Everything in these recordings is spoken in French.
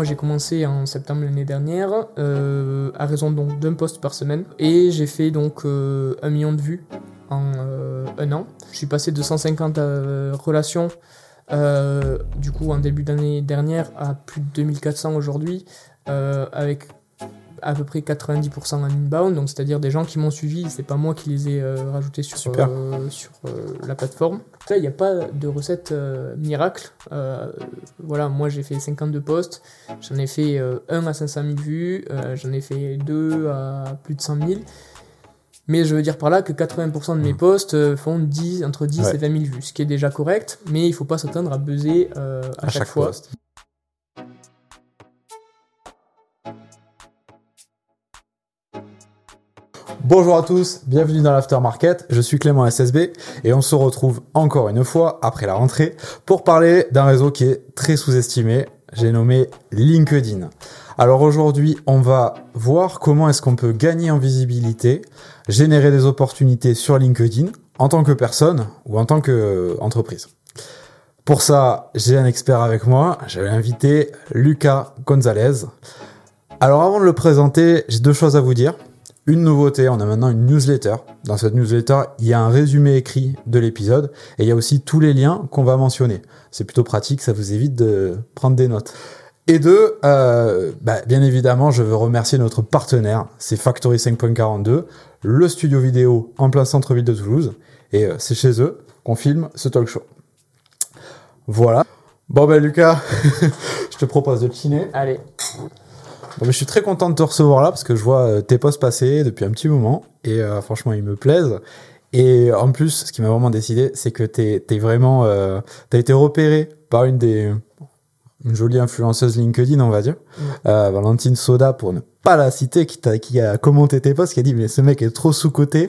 Moi j'ai commencé en septembre l'année dernière euh, à raison donc d'un post par semaine et j'ai fait donc euh, un million de vues en euh, un an. Je suis passé de 150 euh, relations du coup en début d'année dernière à plus de 2400 aujourd'hui avec à peu près 90% en inbound, donc c'est-à-dire des gens qui m'ont suivi, c'est pas moi qui les ai euh, rajoutés sur, euh, sur euh, la plateforme. Là, il n'y a pas de recette miracle. Voilà, moi j'ai fait 52 posts, j'en ai fait 1 à 500 000 vues, j'en ai fait 2 à plus de 100 000. Mais je veux dire par là que 80% de mes posts euh, font 10, entre 10 Ouais. et 20 000 vues, ce qui est déjà correct, mais il faut pas s'attendre à buzzer euh, à, chaque, fois. Bonjour à tous, bienvenue dans l'Aftermarket. Je suis Clément SSB et on se retrouve encore une fois après la rentrée pour parler d'un réseau qui est très sous-estimé. J'ai nommé LinkedIn. Alors aujourd'hui, on va voir comment est-ce qu'on peut gagner en visibilité, générer des opportunités sur LinkedIn en tant que personne ou en tant qu'entreprise. Pour ça, j'ai un expert avec moi. J'avais invité Lucas Gonzalez. Alors avant de le présenter, j'ai deux choses à vous dire. Une nouveauté, on a maintenant une newsletter. Dans cette newsletter, il y a un résumé écrit de l'épisode et il y a aussi tous les liens qu'on va mentionner. C'est plutôt pratique, ça vous évite de prendre des notes. Et deux, euh, bah, bien évidemment, je veux remercier notre partenaire, c'est Factory 5.42, le studio vidéo en plein centre-ville de Toulouse. Et euh, c'est chez eux qu'on filme ce talk show. Voilà. Bon ben Lucas, je te propose de chiner. Allez, Bon, mais je suis très content de te recevoir là parce que je vois euh, tes posts passer depuis un petit moment et euh, franchement ils me plaisent. Et en plus, ce qui m'a vraiment décidé, c'est que t'es es vraiment, euh, t'as été repéré par une des une jolie influenceuse LinkedIn, on va dire, euh, Valentine Soda pour ne pas la citer, qui, t'a- qui a commenté tes posts, qui a dit mais ce mec est trop sous coté.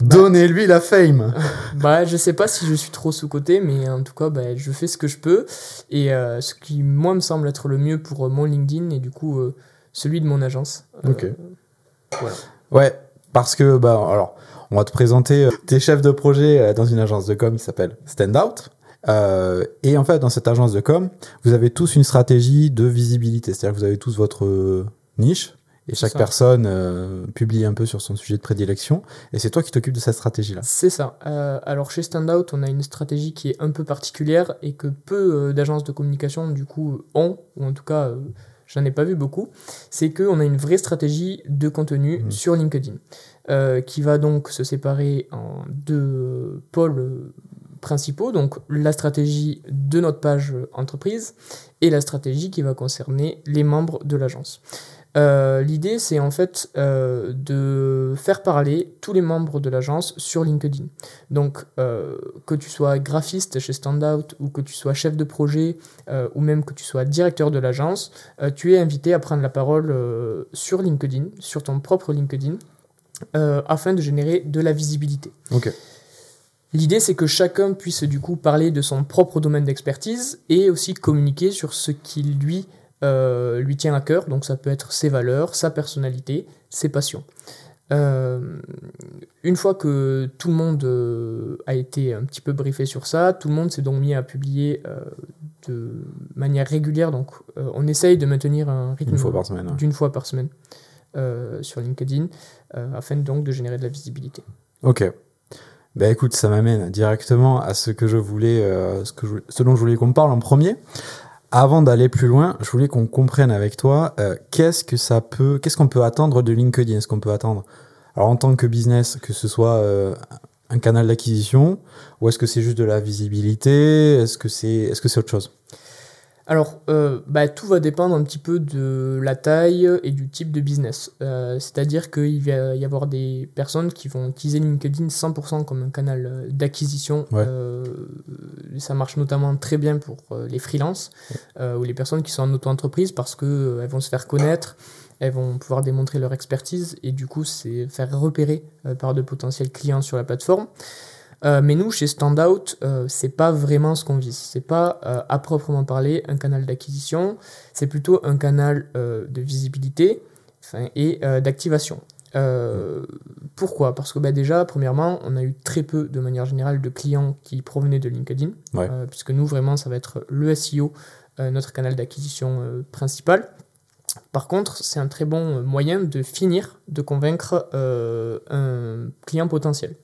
Donnez-lui la fame. Bah, je sais pas si je suis trop sous-côté, mais en tout cas, bah, je fais ce que je peux. Et euh, ce qui, moi, me semble être le mieux pour euh, mon LinkedIn et du coup, euh, celui de mon agence. Euh, Ok. voilà. Ouais, parce que, bah, alors, on va te présenter tes chefs de projet dans une agence de com qui s'appelle Standout. Euh, et en fait, dans cette agence de com, vous avez tous une stratégie de visibilité. C'est-à-dire que vous avez tous votre niche et chaque personne euh, publie un peu sur son sujet de prédilection. Et c'est toi qui t'occupes de cette stratégie-là. C'est ça. Euh, alors, chez Standout, on a une stratégie qui est un peu particulière et que peu euh, d'agences de communication, du coup, ont, ou en tout cas, j'en ai pas vu beaucoup. C'est qu'on a une vraie stratégie de contenu Mhm. sur LinkedIn qui va donc se séparer en deux pôles principaux. Donc, la stratégie de notre page entreprise et la stratégie qui va concerner les membres de l'agence. Euh, L'idée, c'est en fait euh, de faire parler tous les membres de l'agence sur LinkedIn. Donc, euh, que tu sois graphiste chez Standout ou que tu sois chef de projet ou même que tu sois directeur de l'agence, tu es invité à prendre la parole sur LinkedIn, sur ton propre LinkedIn, afin de générer de la visibilité. Ok. L'idée, c'est que chacun puisse du coup parler de son propre domaine d'expertise et aussi communiquer sur ce qui lui, euh, lui tient à cœur. Donc ça peut être ses valeurs, sa personnalité, ses passions. Euh, une fois que tout le monde euh, a été un petit peu briefé sur ça, tout le monde s'est donc mis à publier de manière régulière. Donc on essaye de maintenir un rythme Une fois par semaine. ouais. d'une fois par semaine sur LinkedIn afin donc de générer de la visibilité. Ok. Ben écoute, ça m'amène directement à ce que je voulais, ce, que je, ce dont je voulais qu'on parle en premier. Avant d'aller plus loin, je voulais qu'on comprenne avec toi euh, qu'est-ce que ça peut, qu'est-ce qu'on peut attendre de LinkedIn, est-ce qu'on peut attendre, alors en tant que business, que ce soit euh, un canal d'acquisition ou est-ce que c'est juste de la visibilité, est-ce que c'est, est-ce que c'est autre chose? Alors, euh, bah, tout va dépendre un petit peu de la taille et du type de business. Euh, C'est-à-dire qu'il va y avoir des personnes qui vont utiliser LinkedIn 100% comme un canal euh, d'acquisition. Ouais. Euh, ça marche notamment très bien pour les freelances ou les personnes qui sont en auto-entreprise parce qu'elles vont se faire connaître, elles vont pouvoir démontrer leur expertise et du coup, c'est faire repérer par de potentiels clients sur la plateforme. Euh, mais nous, chez Standout, euh, c'est pas vraiment ce qu'on vise. C'est pas euh, à proprement parler un canal d'acquisition, c'est plutôt un canal euh, de visibilité et d'activation. Pourquoi? Parce que bah, déjà, premièrement, on a eu très peu, de manière générale, de clients qui provenaient de LinkedIn, Ouais. puisque nous, vraiment, ça va être le SEO notre canal d'acquisition principal. Par contre, c'est un très bon moyen de finir de convaincre un client potentiel.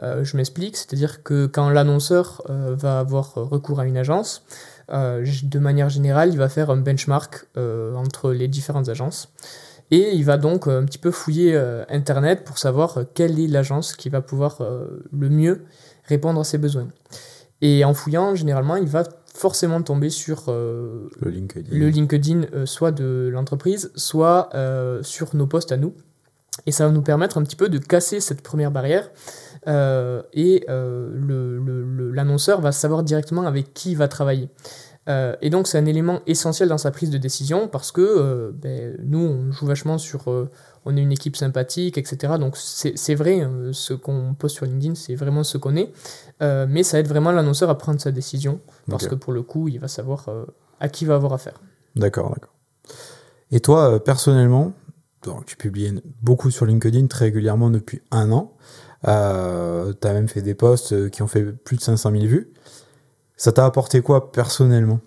Je m'explique, c'est-à-dire que quand l'annonceur va avoir recours à une agence, de manière générale, il va faire un benchmark entre les différentes agences. Et il va donc un petit peu fouiller Internet pour savoir quelle est l'agence qui va pouvoir le mieux répondre à ses besoins. Et en fouillant, généralement, il va forcément tomber sur euh, le LinkedIn, le LinkedIn euh, soit de l'entreprise, soit euh, sur nos postes à nous. Et ça va nous permettre un petit peu de casser cette première barrière. Et l'annonceur le, va savoir directement avec qui il va travailler. et donc c'est un élément essentiel dans sa prise de décision parce que ben, nous, on joue vachement sur on est une équipe sympathique, etc. Donc c'est vrai, hein, ce qu'on poste sur LinkedIn, c'est vraiment ce qu'on est. Euh, mais ça aide vraiment l'annonceur à prendre sa décision, parce que pour le coup, il va savoir euh, à qui il va avoir affaire. D'accord, d'accord. Et toi, euh, personnellement, donc, tu publies beaucoup sur LinkedIn très régulièrement depuis un an. Tu as même fait des posts qui ont fait plus de 500 000 vues. Ça t'a apporté quoi personnellement?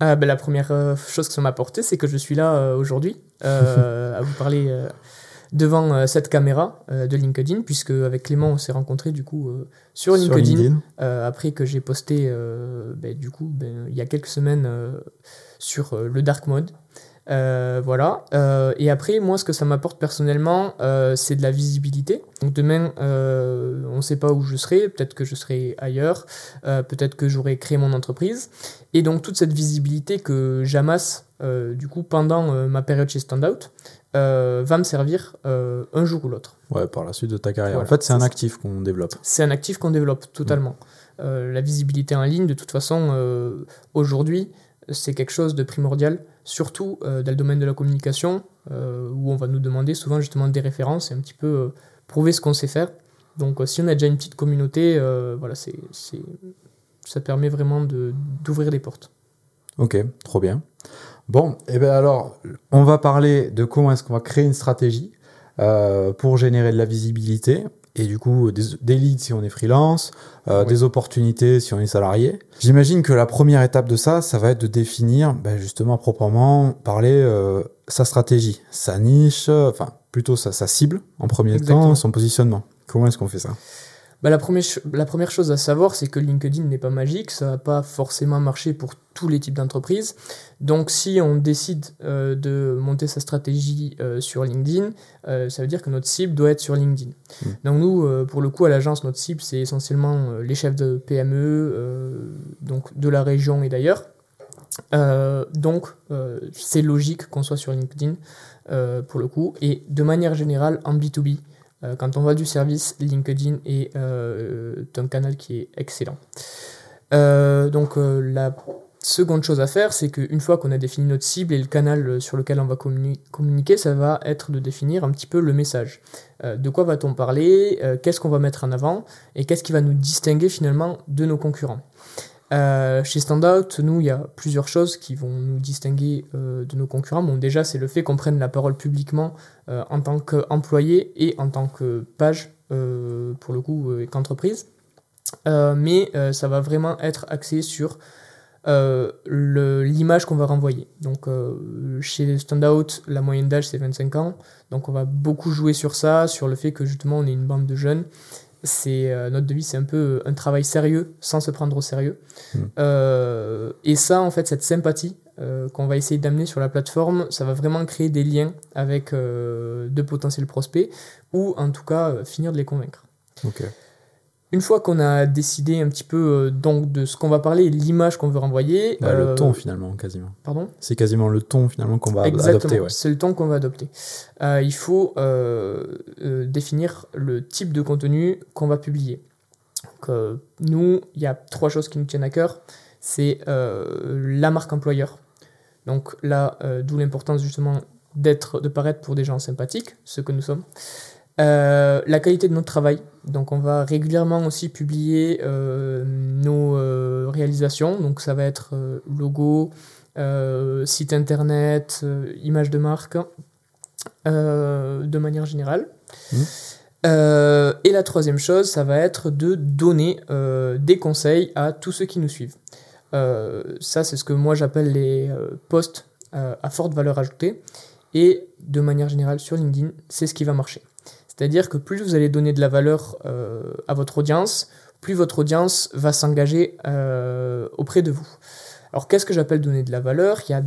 Ben, La première chose que ça m'a apporté, c'est que je suis là aujourd'hui à vous parler devant euh, cette caméra euh, de LinkedIn, puisque avec Clément, on s'est rencontrés du coup euh, sur LinkedIn, après que j'ai posté ben, du coup ben, il y a quelques semaines sur le dark mode. Voilà. et après, moi, ce que ça m'apporte personnellement, c'est de la visibilité. Donc demain, on ne sait pas où je serai. Peut-être que je serai ailleurs. peut-être que j'aurai créé mon entreprise. Et donc toute cette visibilité que j'amasse du coup pendant ma période chez Standout, euh, va me servir euh, un jour ou l'autre. Ouais, par la suite de ta carrière. en fait, c'est un actif qu'on développe. C'est un actif qu'on développe totalement. Mm. Euh, la visibilité en ligne, de toute façon, aujourd'hui, c'est quelque chose de primordial, surtout dans le domaine de la communication, où on va nous demander souvent justement des références et un petit peu prouver ce qu'on sait faire. Donc, si on a déjà une petite communauté, voilà, ça permet vraiment d'ouvrir des portes. Ok, trop bien. Bon, et eh bien alors, on va parler de comment est-ce qu'on va créer une stratégie euh, pour générer de la visibilité et du coup des, leads si on est freelance, euh, des opportunités si on est salarié. J'imagine que la première étape de ça, ça va être de définir ben, justement proprement parler euh, sa stratégie, sa niche, enfin plutôt sa, sa cible en premier temps, son positionnement. Comment est-ce qu'on fait ça? Bah, la, première, la première chose à savoir, c'est que LinkedIn n'est pas magique, ça va pas forcément marcher pour tous les types d'entreprises. Donc si on décide euh, de monter sa stratégie euh, sur LinkedIn, euh, ça veut dire que notre cible doit être sur LinkedIn. Hmm. Donc nous, pour le coup, à l'agence, notre cible, c'est essentiellement les chefs de PME, donc de la région et d'ailleurs. donc c'est logique qu'on soit sur LinkedIn pour le coup. Et de manière générale, en B2B, euh, quand on voit du service, LinkedIn est euh, un canal qui est excellent. Euh, donc la seconde chose à faire, c'est qu'une fois qu'on a défini notre cible et le canal sur lequel on va communiquer, ça va être de définir un petit peu le message. de quoi va-t-on parler? Qu'est-ce qu'on va mettre en avant? Et qu'est-ce qui va nous distinguer finalement de nos concurrents? Euh, chez Standout, nous, il y a plusieurs choses qui vont nous distinguer euh, de nos concurrents. Bon, déjà, c'est le fait qu'on prenne la parole publiquement euh, en tant qu'employé et en tant que page, pour le coup, qu'entreprise. mais ça va vraiment être axé sur l'image qu'on va renvoyer. Donc, chez Standout, la moyenne d'âge, c'est 25 ans. Donc, on va beaucoup jouer sur ça, sur le fait que justement, on est une bande de jeunes c'est euh, notre devise, c'est un peu un travail sérieux sans se prendre au sérieux. Hmm. Euh, et ça, en fait, cette sympathie euh, qu'on va essayer d'amener sur la plateforme, ça va vraiment créer des liens avec de potentiels prospects ou en tout cas finir de les convaincre. Ok. Une fois qu'on a décidé un petit peu euh, donc de ce qu'on va parler, l'image qu'on veut renvoyer. Bah, le euh, ton finalement, quasiment. Pardon? C'est quasiment le ton finalement qu'on va adopter. Ouais. C'est le ton qu'on va adopter. Euh, il faut définir le type de contenu qu'on va publier. Donc, nous, il y a trois choses qui nous tiennent à cœur. C'est la marque employeur. Donc là, d'où l'importance justement d'être, de paraître pour des gens sympathiques, ce que nous sommes. Euh, la qualité de notre travail. Donc on va régulièrement aussi publier euh, nos euh, réalisations. Donc ça va être logo, site internet, image de marque, de manière générale. Mmh. et la troisième chose, ça va être de donner des conseils à tous ceux qui nous suivent. ça, c'est ce que moi j'appelle les postes à forte valeur ajoutée. Et de manière générale, sur LinkedIn, c'est ce qui va marcher. C'est-à-dire que plus vous allez donner de la valeur à votre audience, plus votre audience va s'engager auprès de vous. Alors qu'est-ce que j'appelle donner de la valeur? Il y a,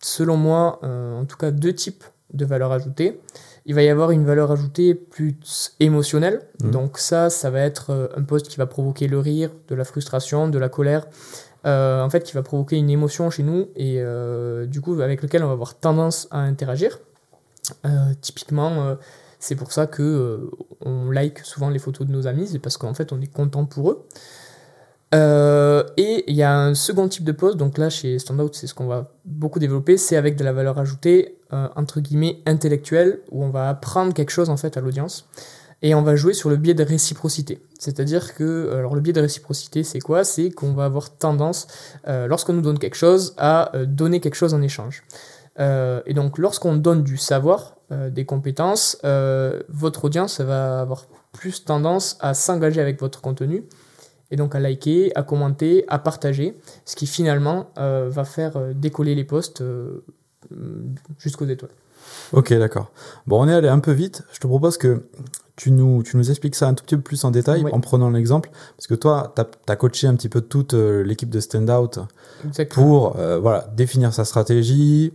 selon moi, en tout cas deux types de valeur ajoutée il va y avoir une valeur ajoutée plus émotionnelle. Mmh. Donc ça, ça va être euh, un post qui va provoquer le rire, de la frustration, de la colère. Euh, en fait, qui va provoquer une émotion chez nous et euh, du coup avec lequel on va avoir tendance à interagir. typiquement, c'est pour ça que on like souvent les photos de nos amis, c'est parce qu'en fait on est content pour eux. Euh, et il y a un second type de poste, donc là chez Standout, c'est ce qu'on va beaucoup développer, c'est avec de la valeur ajoutée, euh, entre guillemets, intellectuelle, où on va apprendre quelque chose en fait à l'audience, et on va jouer sur le biais de réciprocité. C'est-à-dire que, alors le biais de réciprocité, c'est quoi? C'est qu'on va avoir tendance, euh, lorsqu'on nous donne quelque chose, à donner quelque chose en échange. Et donc lorsqu'on donne du savoir, des compétences, votre audience va avoir plus tendance à s'engager avec votre contenu et donc à liker, à commenter, à partager, ce qui finalement euh, va faire euh, décoller les posts euh, jusqu'aux étoiles. Ok, d'accord. Bon, on est allé un peu vite. Je te propose que tu nous, tu nous expliques ça un tout petit peu plus en détail en prenant l'exemple. Parce que toi, tu as, coaché un petit peu toute l'équipe de Standout pour voilà, définir sa stratégie,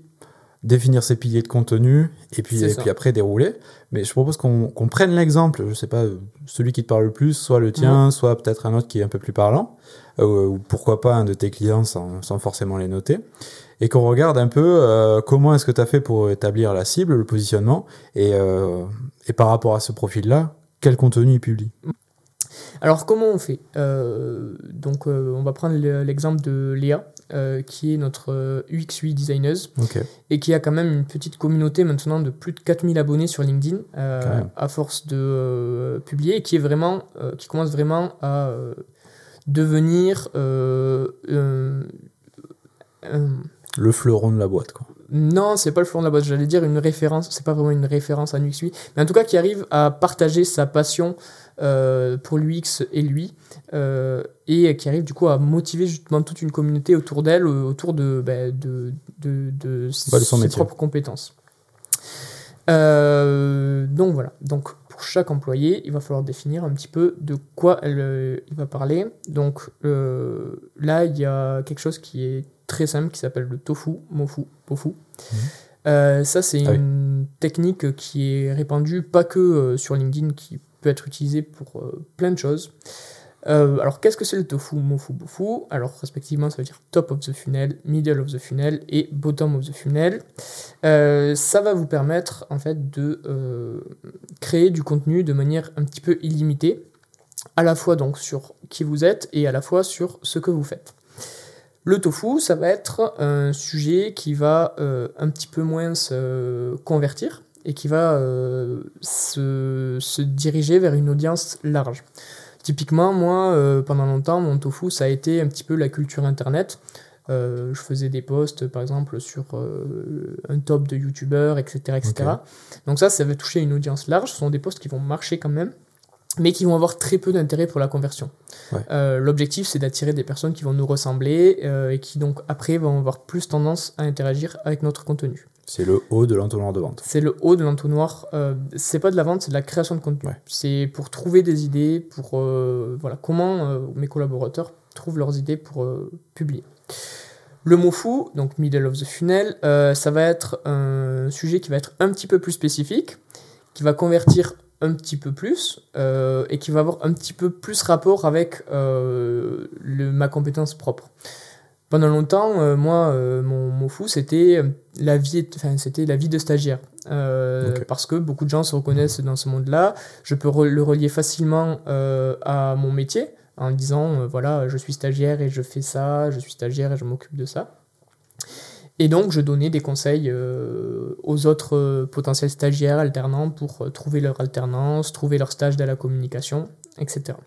définir ses piliers de contenu et puis, et puis après dérouler. Mais je propose qu'on prenne l'exemple, je sais pas, celui qui te parle le plus, soit le tien, soit peut-être un autre qui est un peu plus parlant, euh, ou pourquoi pas un de tes clients sans, sans forcément les noter, et qu'on regarde un peu euh, comment est-ce que tu as fait pour établir la cible, le positionnement, et, euh, et par rapport à ce profil-là, quel contenu il publie? Alors comment on fait? Donc on va prendre l'exemple de Léa, euh, qui est notre UX UI designer, et qui a quand même une petite communauté maintenant de plus de 4000 abonnés sur LinkedIn, à force de publier, et qui, est vraiment, qui commence vraiment à devenir... le fleuron de la boîte, quoi. Non, c'est pas le fleuron de la boîte, j'allais dire une référence, c'est pas vraiment une référence à UX UI, mais en tout cas qui arrive à partager sa passion euh, pour l'UX et lui, euh, et qui arrive du coup à motiver justement toute une communauté autour d'elle, euh, autour de, bah, de, de, de, ses propres compétences. donc voilà, donc pour chaque employé, il va falloir définir un petit peu de quoi elle, il va parler. Donc là, il y a quelque chose qui est très simple qui s'appelle le tofu, mofu, pofu. Mhm. ça, c'est ah une technique qui est répandue pas que sur LinkedIn, qui peut être utilisé pour euh, plein de choses. Euh, alors, qu'est-ce que c'est le tofu, mofu, bofu Alors, respectivement, ça veut dire top of the funnel, middle of the funnel et bottom of the funnel. Euh, ça va vous permettre, en fait, de créer du contenu de manière un petit peu illimitée, à la fois donc sur qui vous êtes et à la fois sur ce que vous faites. Le tofu, ça va être un sujet qui va un petit peu moins se convertir, et qui va euh, se, se, diriger vers une audience large. Typiquement, moi, euh, pendant longtemps, mon tofu, ça a été un petit peu la culture Internet. Euh, je faisais des posts, par exemple, sur un top de youtubeurs, etc. etc. Donc ça, ça va toucher une audience large. Ce sont des posts qui vont marcher quand même, mais qui vont avoir très peu d'intérêt pour la conversion. L'objectif, c'est d'attirer des personnes qui vont nous ressembler et qui, donc, après, vont avoir plus tendance à interagir avec notre contenu. C'est le haut de l'entonnoir de vente. C'est le haut de l'entonnoir. Euh, c'est pas de la vente, c'est de la création de contenu. C'est pour trouver des idées, pour euh, voilà comment euh, mes collaborateurs trouvent leurs idées pour euh, publier. Le mot fou, donc middle of the funnel, ça va être un sujet qui va être un petit peu plus spécifique, qui va convertir un petit peu plus et qui va avoir un petit peu plus rapport avec le, ma compétence propre pendant longtemps, euh, moi, euh, mon, mon, fou, c'était euh, la vie, enfin, c'était la vie de stagiaire. Parce que beaucoup de gens se reconnaissent dans ce monde-là. Je peux le relier facilement à mon métier en disant, voilà, je suis stagiaire et je fais ça, je suis stagiaire et je m'occupe de ça. Et donc, je donnais des conseils aux autres potentiels stagiaires alternants pour trouver leur alternance, trouver leur stage de la communication, etc.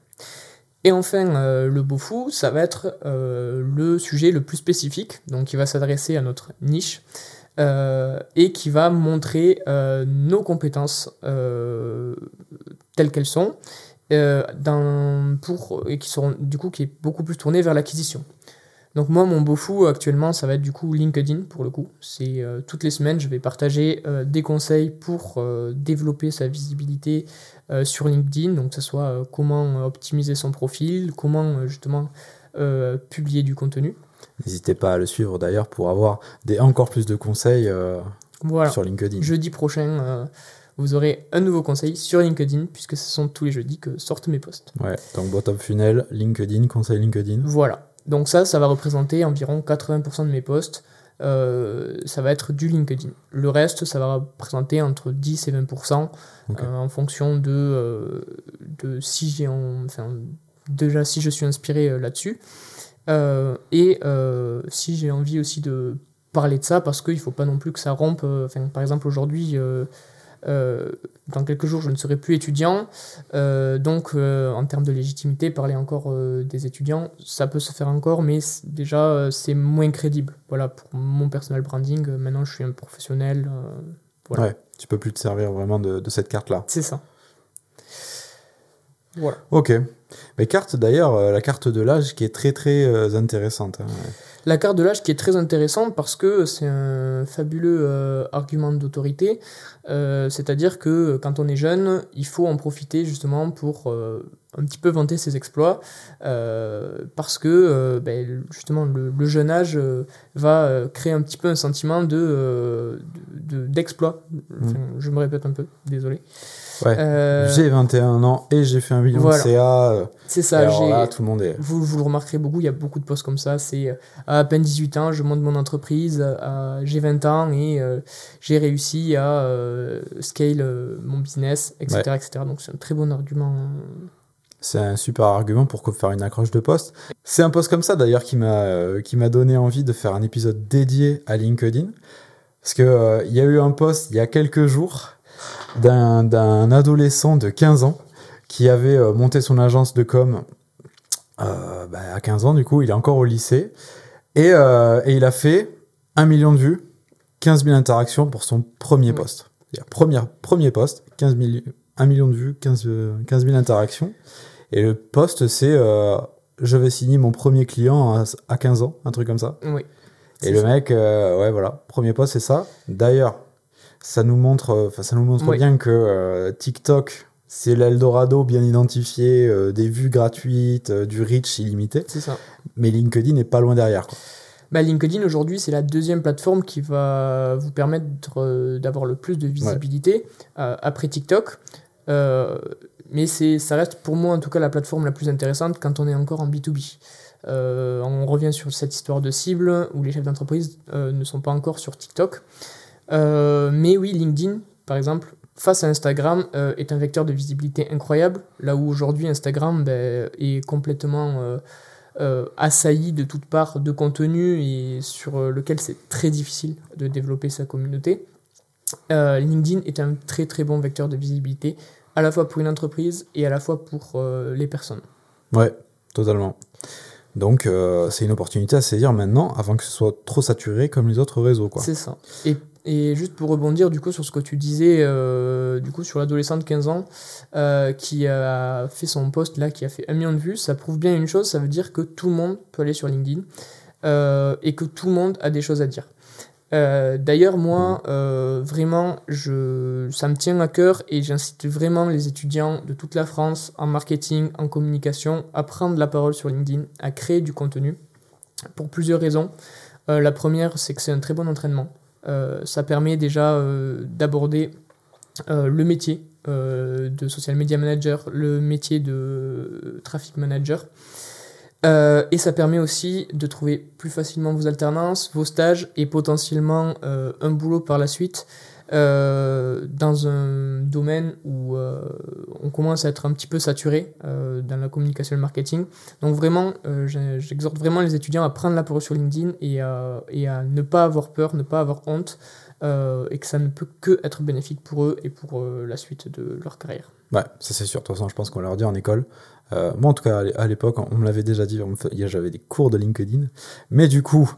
Et enfin, euh, le fou, ça va être euh, le sujet le plus spécifique, donc qui va s'adresser à notre niche euh, et qui va montrer nos compétences telles qu'elles sont, et qui seront du coup qui est beaucoup plus tourné vers l'acquisition. Donc moi, mon beau fou actuellement, ça va être du coup LinkedIn pour le coup. C'est euh, toutes les semaines, je vais partager euh, des conseils pour euh, développer sa visibilité sur LinkedIn. Donc que ce soit comment optimiser son profil, comment justement publier du contenu. N'hésitez pas à le suivre d'ailleurs pour avoir des, encore plus de conseils Voilà. sur LinkedIn. Jeudi prochain, vous aurez un nouveau conseil sur LinkedIn puisque ce sont tous les jeudis que sortent mes posts. Ouais, donc bottom funnel, LinkedIn, conseil LinkedIn. Voilà. Donc ça, ça va représenter environ 80% de mes posts. Euh, ça va être du LinkedIn. Le reste, ça va représenter entre 10 et 20% Ok. euh, en fonction de, euh, de si j'ai en- enfin, déjà si je suis inspiré là-dessus et si j'ai envie aussi de parler de ça parce qu'il ne faut pas non plus que ça rompe. Enfin, par exemple, aujourd'hui, dans quelques jours, je ne serai plus étudiant. Euh, donc, euh, en termes de légitimité, parler encore euh, des étudiants, ça peut se faire encore, mais déjà, euh, c'est moins crédible. Voilà, pour mon personal branding, euh, maintenant, je suis un professionnel. euh, voilà. Ouais, tu peux plus te servir vraiment de, de cette carte-là. C'est ça. Voilà. Ok. Mais carte d'ailleurs, euh, la carte de l'âge qui est très très euh, intéressante. hein. La carte de l'âge qui est très intéressante parce que c'est un fabuleux euh, argument d'autorité. Euh, C'est-à-dire que quand on est jeune, il faut en profiter justement pour euh, un petit peu vanter ses exploits. parce que ben, justement le, le jeune âge va créer un petit peu un sentiment de de- de- d'exploit. Enfin, Je me répète un peu, désolé. Ouais. Euh, J'ai 21 ans et j'ai fait un million voilà. de CA. euh, c'est ça, alors là, tout le monde est. Vous, vous le remarquerez beaucoup, il y a beaucoup de posts comme ça. C'est euh, à, à peine 18 ans, je monte mon entreprise, j'ai 20 ans et euh, j'ai réussi à euh, scale mon business, etc. etc. Donc c'est un très bon argument. C'est un super argument pour faire une accroche de poste. C'est un post comme ça d'ailleurs qui m'a qui m'a donné envie de faire un épisode dédié à LinkedIn. Parce que euh, il y a eu un post il y a quelques jours d'un adolescent de 15 ans qui avait euh, monté son agence de com euh, bah, à 15 ans du coup, il est encore au lycée et, euh, et il a fait un million de vues, 15 000 interactions pour son premier Ouais. post. Il y a première, premier post, 15 000, 1 million de vues, 15, euh, 15 000 interactions. Et le post, c'est euh, je vais signer mon premier client à, à 15 ans, un truc comme ça. Oui. Et le ça. mec, euh, ouais, voilà, premier post, c'est ça. D'ailleurs, ça nous montre, euh, ça nous montre Oui. bien que euh, TikTok, c'est l'Eldorado bien identifié, euh, des vues gratuites, euh, du reach illimité. C'est ça. Mais LinkedIn n'est pas loin derrière. Quoi. Bah, LinkedIn aujourd'hui, c'est la deuxième plateforme qui va vous permettre euh, d'avoir le plus de visibilité après TikTok. Mais c'est, ça reste pour moi en tout cas la plateforme la plus intéressante quand on est encore en B2B. Euh, on revient sur cette histoire de cible où les chefs d'entreprise ne sont pas encore sur TikTok. Euh, mais oui, LinkedIn, par exemple, face à Instagram, euh, est un vecteur de visibilité incroyable. Là où aujourd'hui Instagram ben, est complètement euh, assailli de toutes parts de contenu et sur euh, lequel c'est très difficile de développer sa communauté. Euh, LinkedIn est un très très bon vecteur de visibilité, à la fois pour une entreprise et à la fois pour les personnes. Ouais, totalement. Donc, c'est une opportunité à saisir maintenant avant que ce soit trop saturé comme les autres réseaux. C'est ça. Et, et juste pour rebondir du coup sur ce que tu disais, euh, du coup sur l'adolescent de 15 ans euh, qui a fait son post là, qui a fait un million de vues, ça prouve bien une chose, ça veut dire que tout le monde peut aller sur LinkedIn euh, et que tout le monde a des choses à dire. D'ailleurs, moi, vraiment, je, ça me tient à cœur et j'incite vraiment les étudiants de toute la France en marketing, en communication, à prendre la parole sur LinkedIn, à créer du contenu pour plusieurs raisons. La première, c'est que c'est un très bon entraînement. Euh, ça permet déjà euh, d'aborder euh, le métier de social media manager, le métier de traffic manager. Et ça permet aussi de trouver plus facilement vos alternances, vos stages et potentiellement un boulot par la suite euh, dans un domaine où euh, on commence à être un petit peu saturé euh, dans la communication et le marketing. Donc vraiment, j'exhorte vraiment les étudiants à prendre la parole sur LinkedIn et à, ne pas avoir peur, ne pas avoir honte et que ça ne peut que être bénéfique pour eux et pour la suite de leur carrière. Ouais, ça c'est sûr. De toute façon, je pense qu'on leur dit en école. Moi, en tout cas, à l'é- à l'époque, on me l'avait déjà dit. J'avais des cours de LinkedIn. Mais du coup,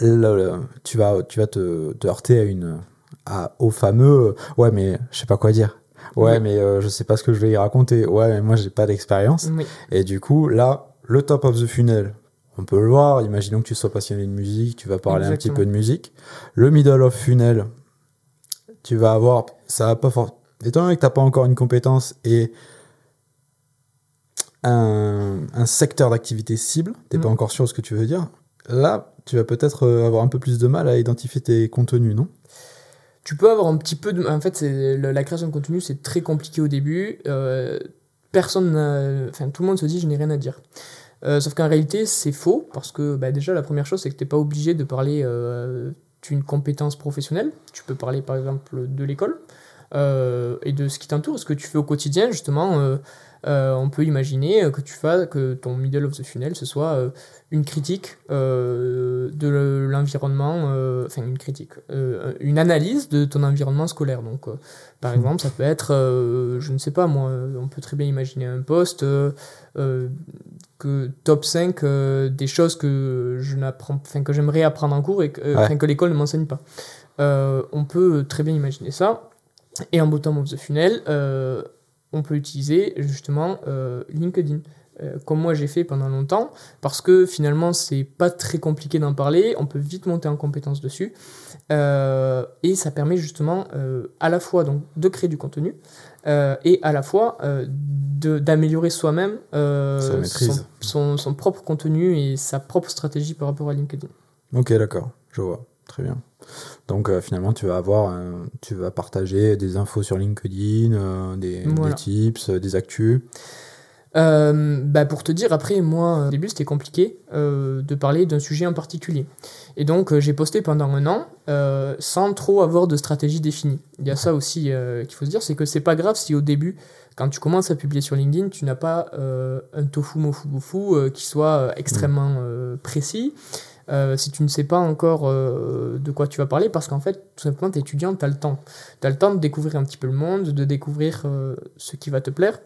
tu vas, tu vas te heurter à une, à, au fameux. euh, Ouais, mais je sais pas quoi dire. Ouais, Oui. mais euh, je sais pas ce que je vais y raconter. Ouais, mais moi, j'ai pas d'expérience. Oui, Et du coup, là, le top of the funnel, on peut le voir. Imaginons que tu sois passionné de musique, tu vas parler un petit peu de musique. Le middle of funnel, tu vas avoir, ça va pas fort. Étant donné que t'as pas encore une compétence et un, un secteur d'activité cible, t'es pas Mhm. encore sûr de ce que tu veux dire. Là, tu vas peut-être euh, avoir un peu plus de mal à identifier tes contenus, non? Tu peux avoir un petit peu de. En fait, la, création de contenu, c'est très compliqué au début. Euh, personne Enfin, tout le monde se dit, je n'ai rien à dire. Euh, sauf qu'en réalité, c'est faux, parce que bah, déjà, la première chose, c'est que tu n'es pas obligé de parler euh, d'une compétence professionnelle. Tu peux parler, par exemple, de l'école et de ce qui t'entoure, ce que tu fais au quotidien, justement. Euh, euh, on peut imaginer que tu fasses, que ton middle of the funnel, ce soit euh, une critique euh, de le- l'environnement, euh, enfin une critique, euh, une analyse de ton environnement scolaire. Donc, euh, par Mhm. exemple, ça peut être, euh, je ne sais pas moi, euh, on peut très bien imaginer un poste euh, euh, que top 5 euh, des choses que je n'apprends, enfin que j'aimerais apprendre en cours et que, euh, Ouais. que l'école ne m'enseigne pas. Euh, on peut très bien imaginer ça. Et en bottom of the funnel, euh, on peut utiliser justement euh, LinkedIn. Euh, comme moi j'ai fait pendant longtemps, parce que finalement c'est pas très compliqué d'en parler, on peut vite monter en compétence dessus, Euh, et ça permet justement à la fois donc, de créer du contenu, et à la fois de- d'améliorer soi-même son- son propre contenu et sa propre stratégie par rapport à LinkedIn. Ok, d'accord, je vois. Très bien. Donc euh, finalement, tu vas avoir, un- tu vas partager des infos sur LinkedIn, euh, des, Voilà. des tips, euh, des actus. Euh, bah pour te dire, après, moi, au début, c'était compliqué euh, de parler d'un sujet en particulier. Et donc, euh, j'ai posté pendant un an euh, sans trop avoir de stratégie définie. Il y a ça aussi euh, qu'il faut se dire, c'est que c'est pas grave si au début, quand tu commences à publier sur LinkedIn, tu n'as pas euh, un tofu mofu bofu euh, qui soit euh, extrêmement euh, précis. Euh, si tu ne sais pas encore euh, de quoi tu vas parler, parce qu'en fait, tout simplement, tu es étudiant, tu as le temps. Tu as le temps de découvrir un petit peu le monde, de découvrir euh, ce qui va te plaire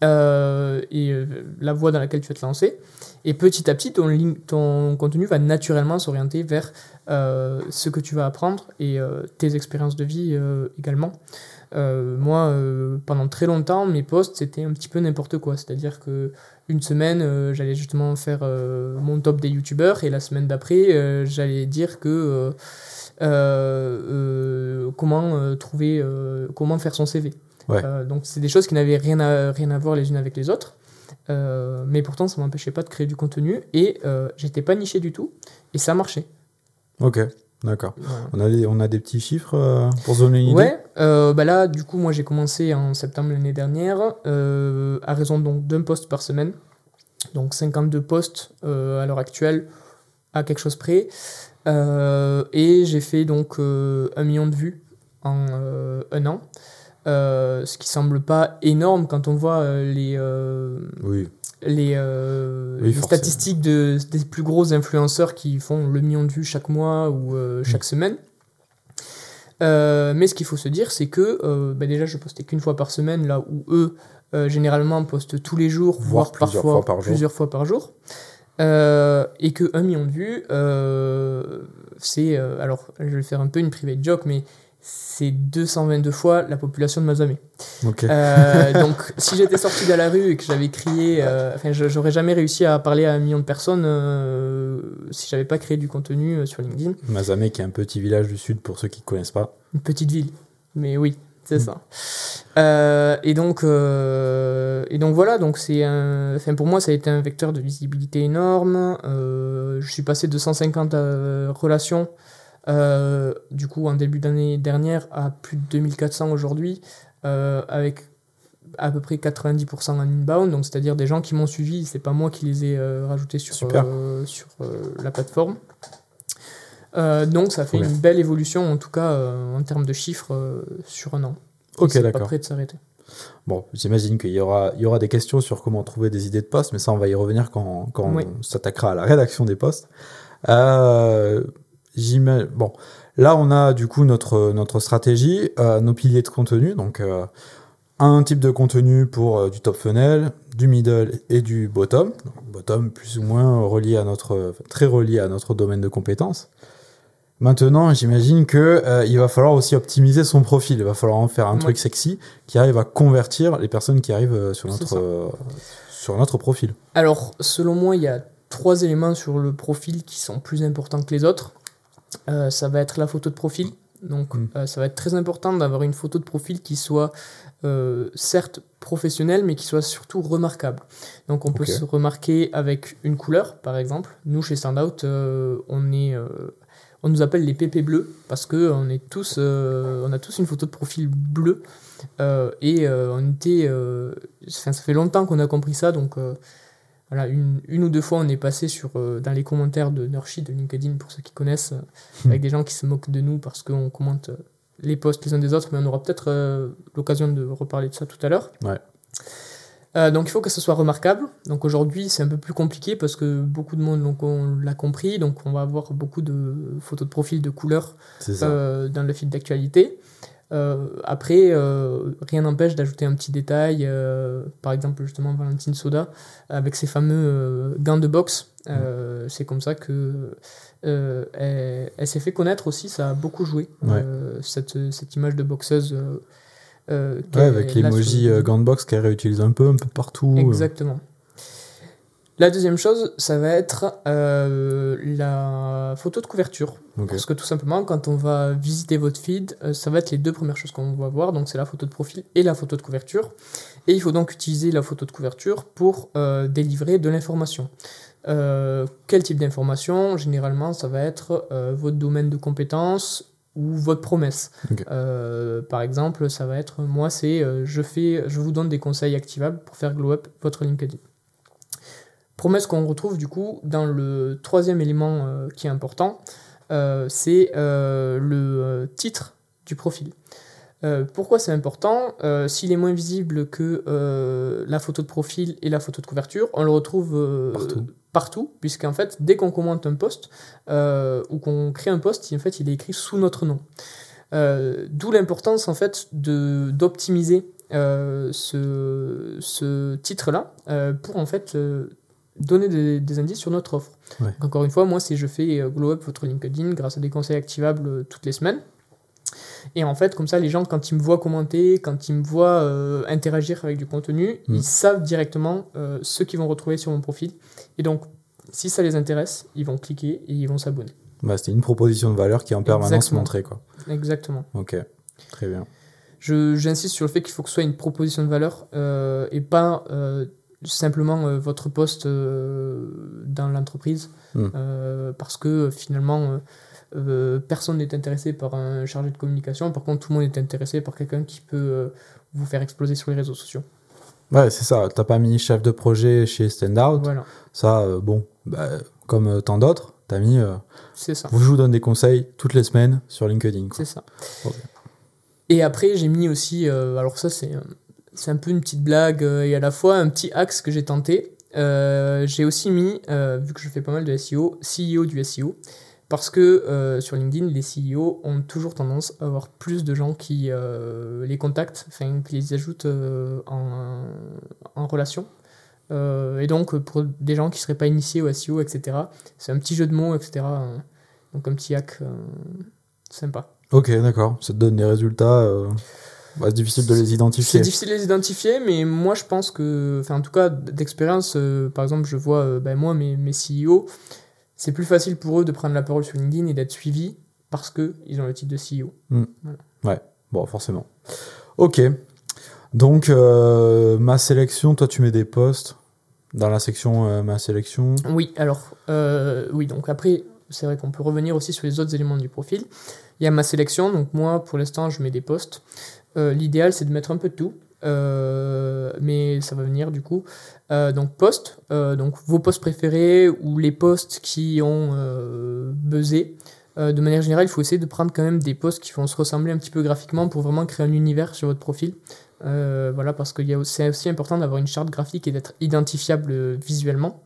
et la voie dans laquelle tu vas te lancer. Et petit à petit, ton, ton contenu va naturellement s'orienter vers ce que tu vas apprendre et tes expériences de vie également. Moi, pendant très longtemps, mes posts, c'était un petit peu n'importe quoi. C'est-à-dire que une semaine, euh, j'allais justement faire euh, mon top des youtubeurs et la semaine d'après, euh, j'allais dire que comment trouver, comment faire son CV. Ouais. Donc c'est des choses qui n'avaient rien à, rien à voir les unes avec les autres. Mais pourtant, ça m'empêchait pas de créer du contenu et j'étais pas niché du tout et ça marchait. Ok, d'accord. Voilà. On a, des, on a des petits chiffres euh, pour donner une idée? Ouais, euh, bah là, du coup, moi j'ai commencé en septembre l'année dernière, euh, à raison donc d'un post par semaine. Donc 52 posts euh, à l'heure actuelle, à quelque chose près. Et j'ai fait donc un million de vues en un an. Ce qui semble pas énorme quand on voit les, Oui, les, euh, Oui, les forcément. statistiques de, des plus gros influenceurs qui font le million de vues chaque mois ou euh, Mm. chaque semaine. Euh, mais ce qu'il faut se dire, c'est que bah déjà, je postais qu'une fois par semaine, là où eux, généralement, postent tous les jours, Voire voire, plusieurs parfois fois par jour. plusieurs fois par jour. Euh, et que 1 million de vues, euh, c'est. euh, alors, je vais faire un peu une private joke, mais c'est 222 fois la population de Mazamet. Euh, donc, si j'étais sorti de la rue et que j'avais crié, euh, enfin, j'aurais jamais réussi à parler à un million de personnes euh, si j'avais pas créé du contenu sur LinkedIn. Mazamé, qui est un petit village du sud pour ceux qui ne connaissent pas. Une petite ville, mais oui, c'est Mm. ça. Et donc, et donc voilà, donc c'est un, enfin pour moi ça a été un vecteur de visibilité énorme. Je suis passé de 150 euh, relations. Euh, du coup, en début d'année dernière, à plus de 2400 aujourd'hui, euh, avec à peu près 90% en inbound, donc c'est-à-dire des gens qui m'ont suivi, c'est pas moi qui les ai euh, rajoutés sur, la plateforme. Donc ça fait une belle évolution, en tout cas en termes de chiffres, sur un an. Et Ok, c'est pas d'accord. prêt de s'arrêter. Bon, j'imagine qu'il y aura, il y aura des questions sur comment trouver des idées de postes, mais ça, on va y revenir quand, quand Oui. on s'attaquera à la rédaction des postes. Euh, j'ima- bon, là, on a du coup notre, notre stratégie, euh, nos piliers de contenu. Donc, euh, un type de contenu pour euh, du top funnel, du middle et du bottom. Donc, bottom plus ou moins relié à notre, très relié à notre domaine de compétences. Maintenant, j'imagine que il va falloir aussi optimiser son profil. Il va falloir en faire un Ouais. truc sexy qui arrive à convertir les personnes qui arrivent sur notre sur notre profil. Alors, selon moi, il y a trois éléments sur le profil qui sont plus importants que les autres. Euh, ça va être la photo de profil. Donc, Mm. euh, ça va être très important d'avoir une photo de profil qui soit euh, certes professionnelle, mais qui soit surtout remarquable. Donc, on peut se remarquer avec une couleur, par exemple. Nous, chez Standout, on est. on nous appelle les PP bleus parce que on est tous, on a tous une photo de profil bleu euh, et on était, ça fait longtemps qu'on a compris ça donc voilà une, une ou deux fois on est passé sur euh, dans les commentaires de Nurshi de LinkedIn pour ceux qui connaissent euh, avec des gens qui se moquent de nous parce qu'on commente euh, les posts les uns des autres mais on aura peut-être l'occasion de reparler de ça tout à l'heure. Ouais. Donc il faut que ce soit remarquable. Donc aujourd'hui c'est un peu plus compliqué parce que beaucoup de monde donc, on l'a compris. Donc on va avoir beaucoup de photos de profil de couleurs dans le fil d'actualité. Euh, après, euh, rien n'empêche d'ajouter un petit détail, euh, par exemple justement Valentine Soda, avec ses fameux gants de boxe. C'est comme ça que elle, elle s'est fait connaître aussi, ça a beaucoup joué, Ouais. cette, cette image de boxeuse. Ouais, avec l'emoji sur- euh, Gantbox qu'elle réutilise un peu, un peu partout. Exactement. La deuxième chose, ça va être euh, la photo de couverture. Parce que tout simplement, quand on va visiter votre feed, euh, ça va être les deux premières choses qu'on va voir. Donc, c'est la photo de profil et la photo de couverture. Et il faut donc utiliser la photo de couverture pour euh, délivrer de l'information. Euh, quel type d'information? Généralement, ça va être votre domaine de compétences ou votre promesse. Euh, par exemple, ça va être moi, c'est euh, je fais, je vous donne des conseils activables pour faire glow up votre LinkedIn. Promesse qu'on retrouve du coup dans le troisième élément euh, qui est important, euh, c'est euh, le titre du profil. Pourquoi c'est important? S'il est moins visible que la photo de profil et la photo de couverture, on le retrouve Partout. partout, puisqu'en fait, dès qu'on commente un post euh, ou qu'on crée un post, il- en fait, il est écrit sous notre nom. Euh, D'où l'importance en fait de d'optimiser euh, ce, ce titre-là pour en fait donner des, des indices sur notre offre. Ouais. Donc, encore une fois, moi, si je fais euh, glow up votre LinkedIn grâce à des conseils activables euh, toutes les semaines. Et en fait, comme ça, les gens, quand ils me voient commenter, quand ils me voient euh, interagir avec du contenu, Mm. ils savent directement euh, ce qu'ils vont retrouver sur mon profil. Et donc, si ça les intéresse, ils vont cliquer et ils vont s'abonner. Bah, C'était une proposition de valeur qui est en permanence Exactement. montrée. Quoi. Exactement. Ok, très bien. J'insiste sur le fait qu'il faut que ce soit une proposition de valeur euh, et pas simplement euh, votre poste euh, dans l'entreprise. Mm. Euh, parce que finalement, personne n'est intéressé par un chargé de communication. Par contre, tout le monde est intéressé par quelqu'un qui peut vous faire exploser sur les réseaux sociaux. Ouais, c'est ça. T'as pas mis chef de projet chez Standout. Voilà, Ça, euh, bon, bah, comme euh, tant d'autres, t'as mis. euh, c'est ça. je vous donne des conseils toutes les semaines sur LinkedIn. C'est ça. Et après, j'ai mis aussi, alors ça c'est, c'est un peu une petite blague euh, et à la fois un petit axe que j'ai tenté. Euh, j'ai aussi mis, euh, vu que je fais pas mal de SEO, CEO du SEO. Parce que sur LinkedIn, les CEO ont toujours tendance à avoir plus de gens qui les contactent, enfin qui les ajoutent en, en relation. Et donc, pour des gens qui ne seraient pas initiés au SEO, etc., c'est un petit jeu de mots, etc. donc, un petit hack sympa. Ok, d'accord. Ça te donne des résultats. Bah, c'est difficile de les C'est identifier. difficile de les identifier, mais moi je pense que, enfin en tout cas d'expérience, euh, par exemple je vois, euh, ben, moi mes, mes CEO, c'est plus facile pour eux de prendre la parole sur LinkedIn et d'être suivis parce que ils ont le titre de CEO. Bon, forcément. Ok. Donc, euh, ma sélection, toi, tu mets des posts dans la section ma sélection. Oui, alors oui donc après c'est vrai qu'on peut revenir aussi sur les autres éléments du profil. Il y a ma sélection, donc moi pour l'instant je mets des posts. Euh, L'idéal c'est de mettre un peu de tout. euh, mais ça va venir du coup. Euh, donc donc vos posts préférés ou les posts qui ont buzzé. De manière générale, il faut essayer de prendre quand même des posts qui vont se ressembler un petit peu graphiquement pour vraiment créer un univers sur votre profil. Voilà, parce que c'est aussi important d'avoir une charte graphique et d'être identifiable visuellement.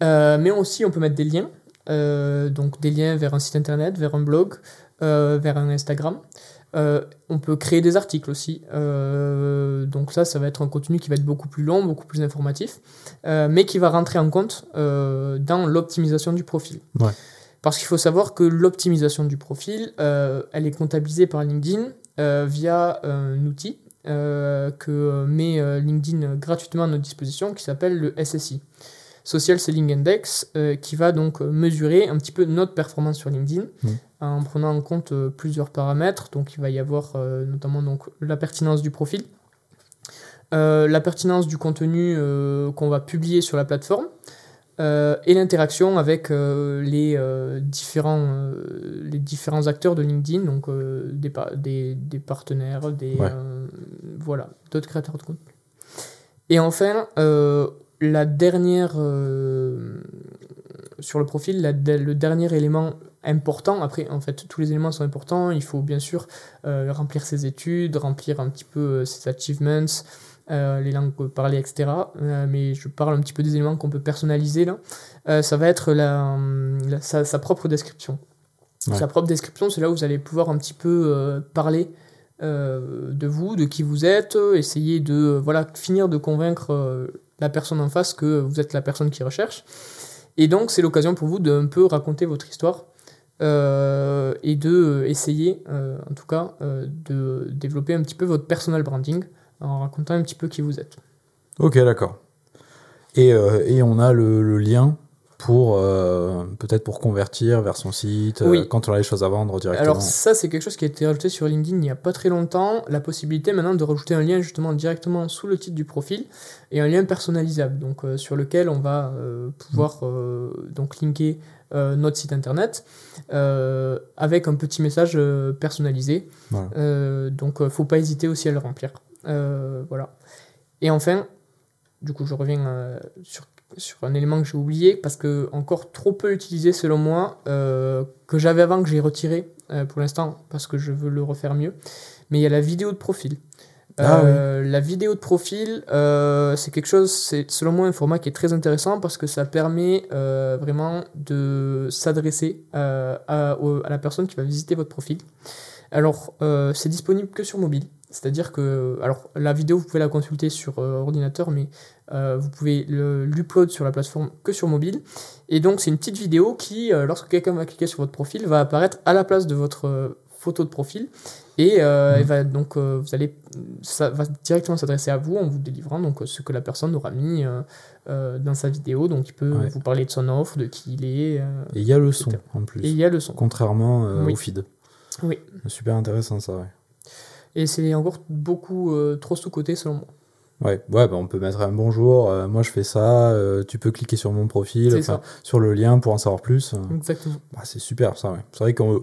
Mais aussi, on peut mettre des liens. Donc des liens vers un site internet, vers un blog, vers un Instagram. Euh, on peut créer des articles aussi. Euh, donc ça, ça va être un contenu qui va être beaucoup plus long, beaucoup plus informatif, euh, mais qui va rentrer en compte dans l'optimisation du profil. Ouais. Parce qu'il faut savoir que l'optimisation du profil, elle est comptabilisée par LinkedIn via un outil que met LinkedIn gratuitement à notre disposition qui s'appelle le SSI. Social Selling Index, qui va donc mesurer un petit peu notre performance sur LinkedIn Mm. En prenant en compte euh, plusieurs paramètres. Donc il va y avoir euh, notamment donc, la pertinence du profil, euh, la pertinence du contenu qu'on va publier sur la plateforme, euh, et l'interaction avec euh, les, euh, différents, les différents acteurs de LinkedIn, donc des, pa- des, des partenaires, des, Ouais. voilà, d'autres créateurs de contenu. Et enfin, la dernière, sur le profil, la- le dernier élément important, après en fait tous les éléments sont importants, il faut bien sûr euh, remplir ses études, remplir un petit peu euh, ses achievements, euh, les langues parlées, etc. Euh, mais je parle un petit peu des éléments qu'on peut personnaliser là. Ça va être la, la- sa, sa propre description. Ouais. Sa propre description, c'est là où vous allez pouvoir un petit peu parler de vous, de qui vous êtes, essayer de voilà, finir de convaincre la personne en face que vous êtes la personne qui recherche. Et donc, c'est l'occasion pour vous de un peu raconter votre histoire euh, et de euh, essayer, euh, en tout cas, de développer un petit peu votre personal branding en racontant un petit peu qui vous êtes. Ok, d'accord. Et, et on a le, le lien pour euh, peut-être pour convertir vers son site euh, quand on a les choses à vendre directement. Alors ça, c'est quelque chose qui a été rajouté sur LinkedIn il n'y a pas très longtemps. La possibilité maintenant de rajouter un lien justement directement sous le titre du profil et un lien personnalisable, donc euh, sur lequel on va pouvoir euh, donc linker euh, notre site internet euh, avec un petit message euh, personnalisé. Voilà. Donc faut pas hésiter aussi à le remplir. Voilà. Et enfin, du coup je reviens sur sur un élément que j'ai oublié parce que encore trop peu utilisé selon moi que j'avais avant que j'ai retiré pour l'instant parce que je veux le refaire mieux mais il y a la vidéo de profil Ah Euh, la vidéo de profil euh, c'est quelque chose c'est selon moi un format qui est très intéressant parce que ça permet euh, vraiment de s'adresser à, la personne qui va visiter votre profil. Alors c'est disponible que sur mobile. C'est-à-dire que alors la vidéo vous pouvez la consulter sur ordinateur mais vous pouvez l'upload sur la plateforme que sur mobile. Et donc, c'est une petite vidéo qui, lorsque quelqu'un va cliquer sur votre profil, va apparaître à la place de votre photo de profil. Et euh, elle va donc, euh, vous allez, ça va directement s'adresser à vous en vous délivrant donc, euh, ce que la personne aura mis euh, dans sa vidéo. Donc, il peut Ouais. vous parler de son offre, de qui il est. Et il y a le son en plus, et il y a le son. contrairement Oui. au feed. Oui. Super intéressant ça, ouais. Et c'est encore beaucoup trop sous-côté selon moi. Ouais, ouais bah on peut mettre un bonjour, euh, moi je fais ça, euh, tu peux cliquer sur mon profil, sur le lien pour en savoir plus. Exactement. Bah, c'est super ça, ouais. C'est vrai qu'on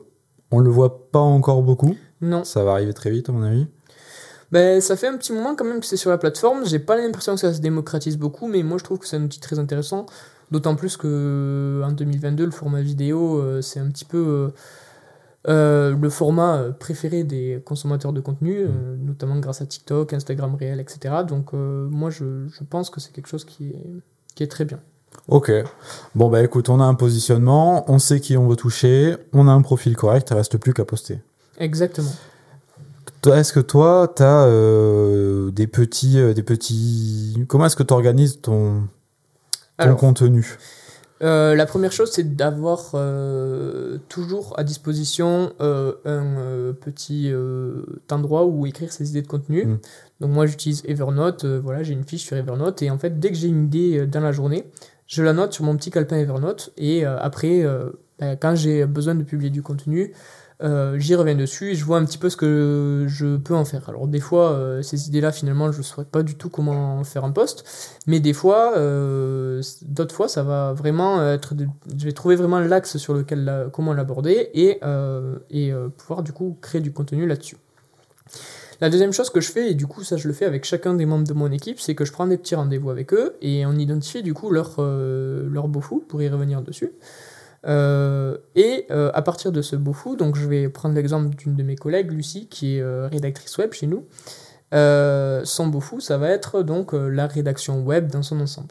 on le voit pas encore beaucoup, Non. ça va arriver très vite à mon avis. Ben, ça fait un petit moment quand même que c'est sur la plateforme. J'ai pas l'impression que ça se démocratise beaucoup, mais moi je trouve que c'est un outil très intéressant. D'autant plus que en 2022, le format vidéo, euh, c'est un petit peu euh, euh, le format euh, préféré des consommateurs de contenu, euh, notamment grâce à TikTok, Instagram Réel, etc. Donc euh, moi je, je pense que c'est quelque chose qui est, qui est très bien. Ok. Bon bah écoute, on a un positionnement, on sait qui on veut toucher, on a un profil correct, il reste plus qu'à poster. Exactement. Est-ce que toi, tu as des petits, euh, des petits... Comment est-ce que tu organises ton, ton Alors, contenu? Euh, la première chose, c'est d'avoir euh, toujours à disposition euh, un euh, petit euh, endroit où écrire ses idées de contenu. Mm. Donc moi, j'utilise Evernote. euh, voilà, j'ai une fiche sur Evernote et en fait, dès que j'ai une idée euh, dans la journée, je la note sur mon petit calepin Evernote et euh, après, euh, ben, quand j'ai besoin de publier du contenu, euh, j'y reviens dessus et je vois un petit peu ce que je peux en faire. Alors des fois, ces idées-là, finalement, je ne saurais pas du tout comment faire un post, mais des fois, d'autres fois, ça va vraiment être, je vais trouver vraiment l'axe sur lequel comment l'aborder et, et pouvoir du coup créer du contenu là-dessus. La deuxième chose que je fais, et du coup ça je le fais avec chacun des membres de mon équipe, c'est que je prends des petits rendez-vous avec eux et on identifie du coup leur, euh, beau fou pour y revenir dessus. Euh, et euh, à partir de ce beau fou, donc je vais prendre l'exemple d'une de mes collègues, Lucie, qui est rédactrice web chez nous. Son beau fou, ça va être donc la rédaction web dans son ensemble.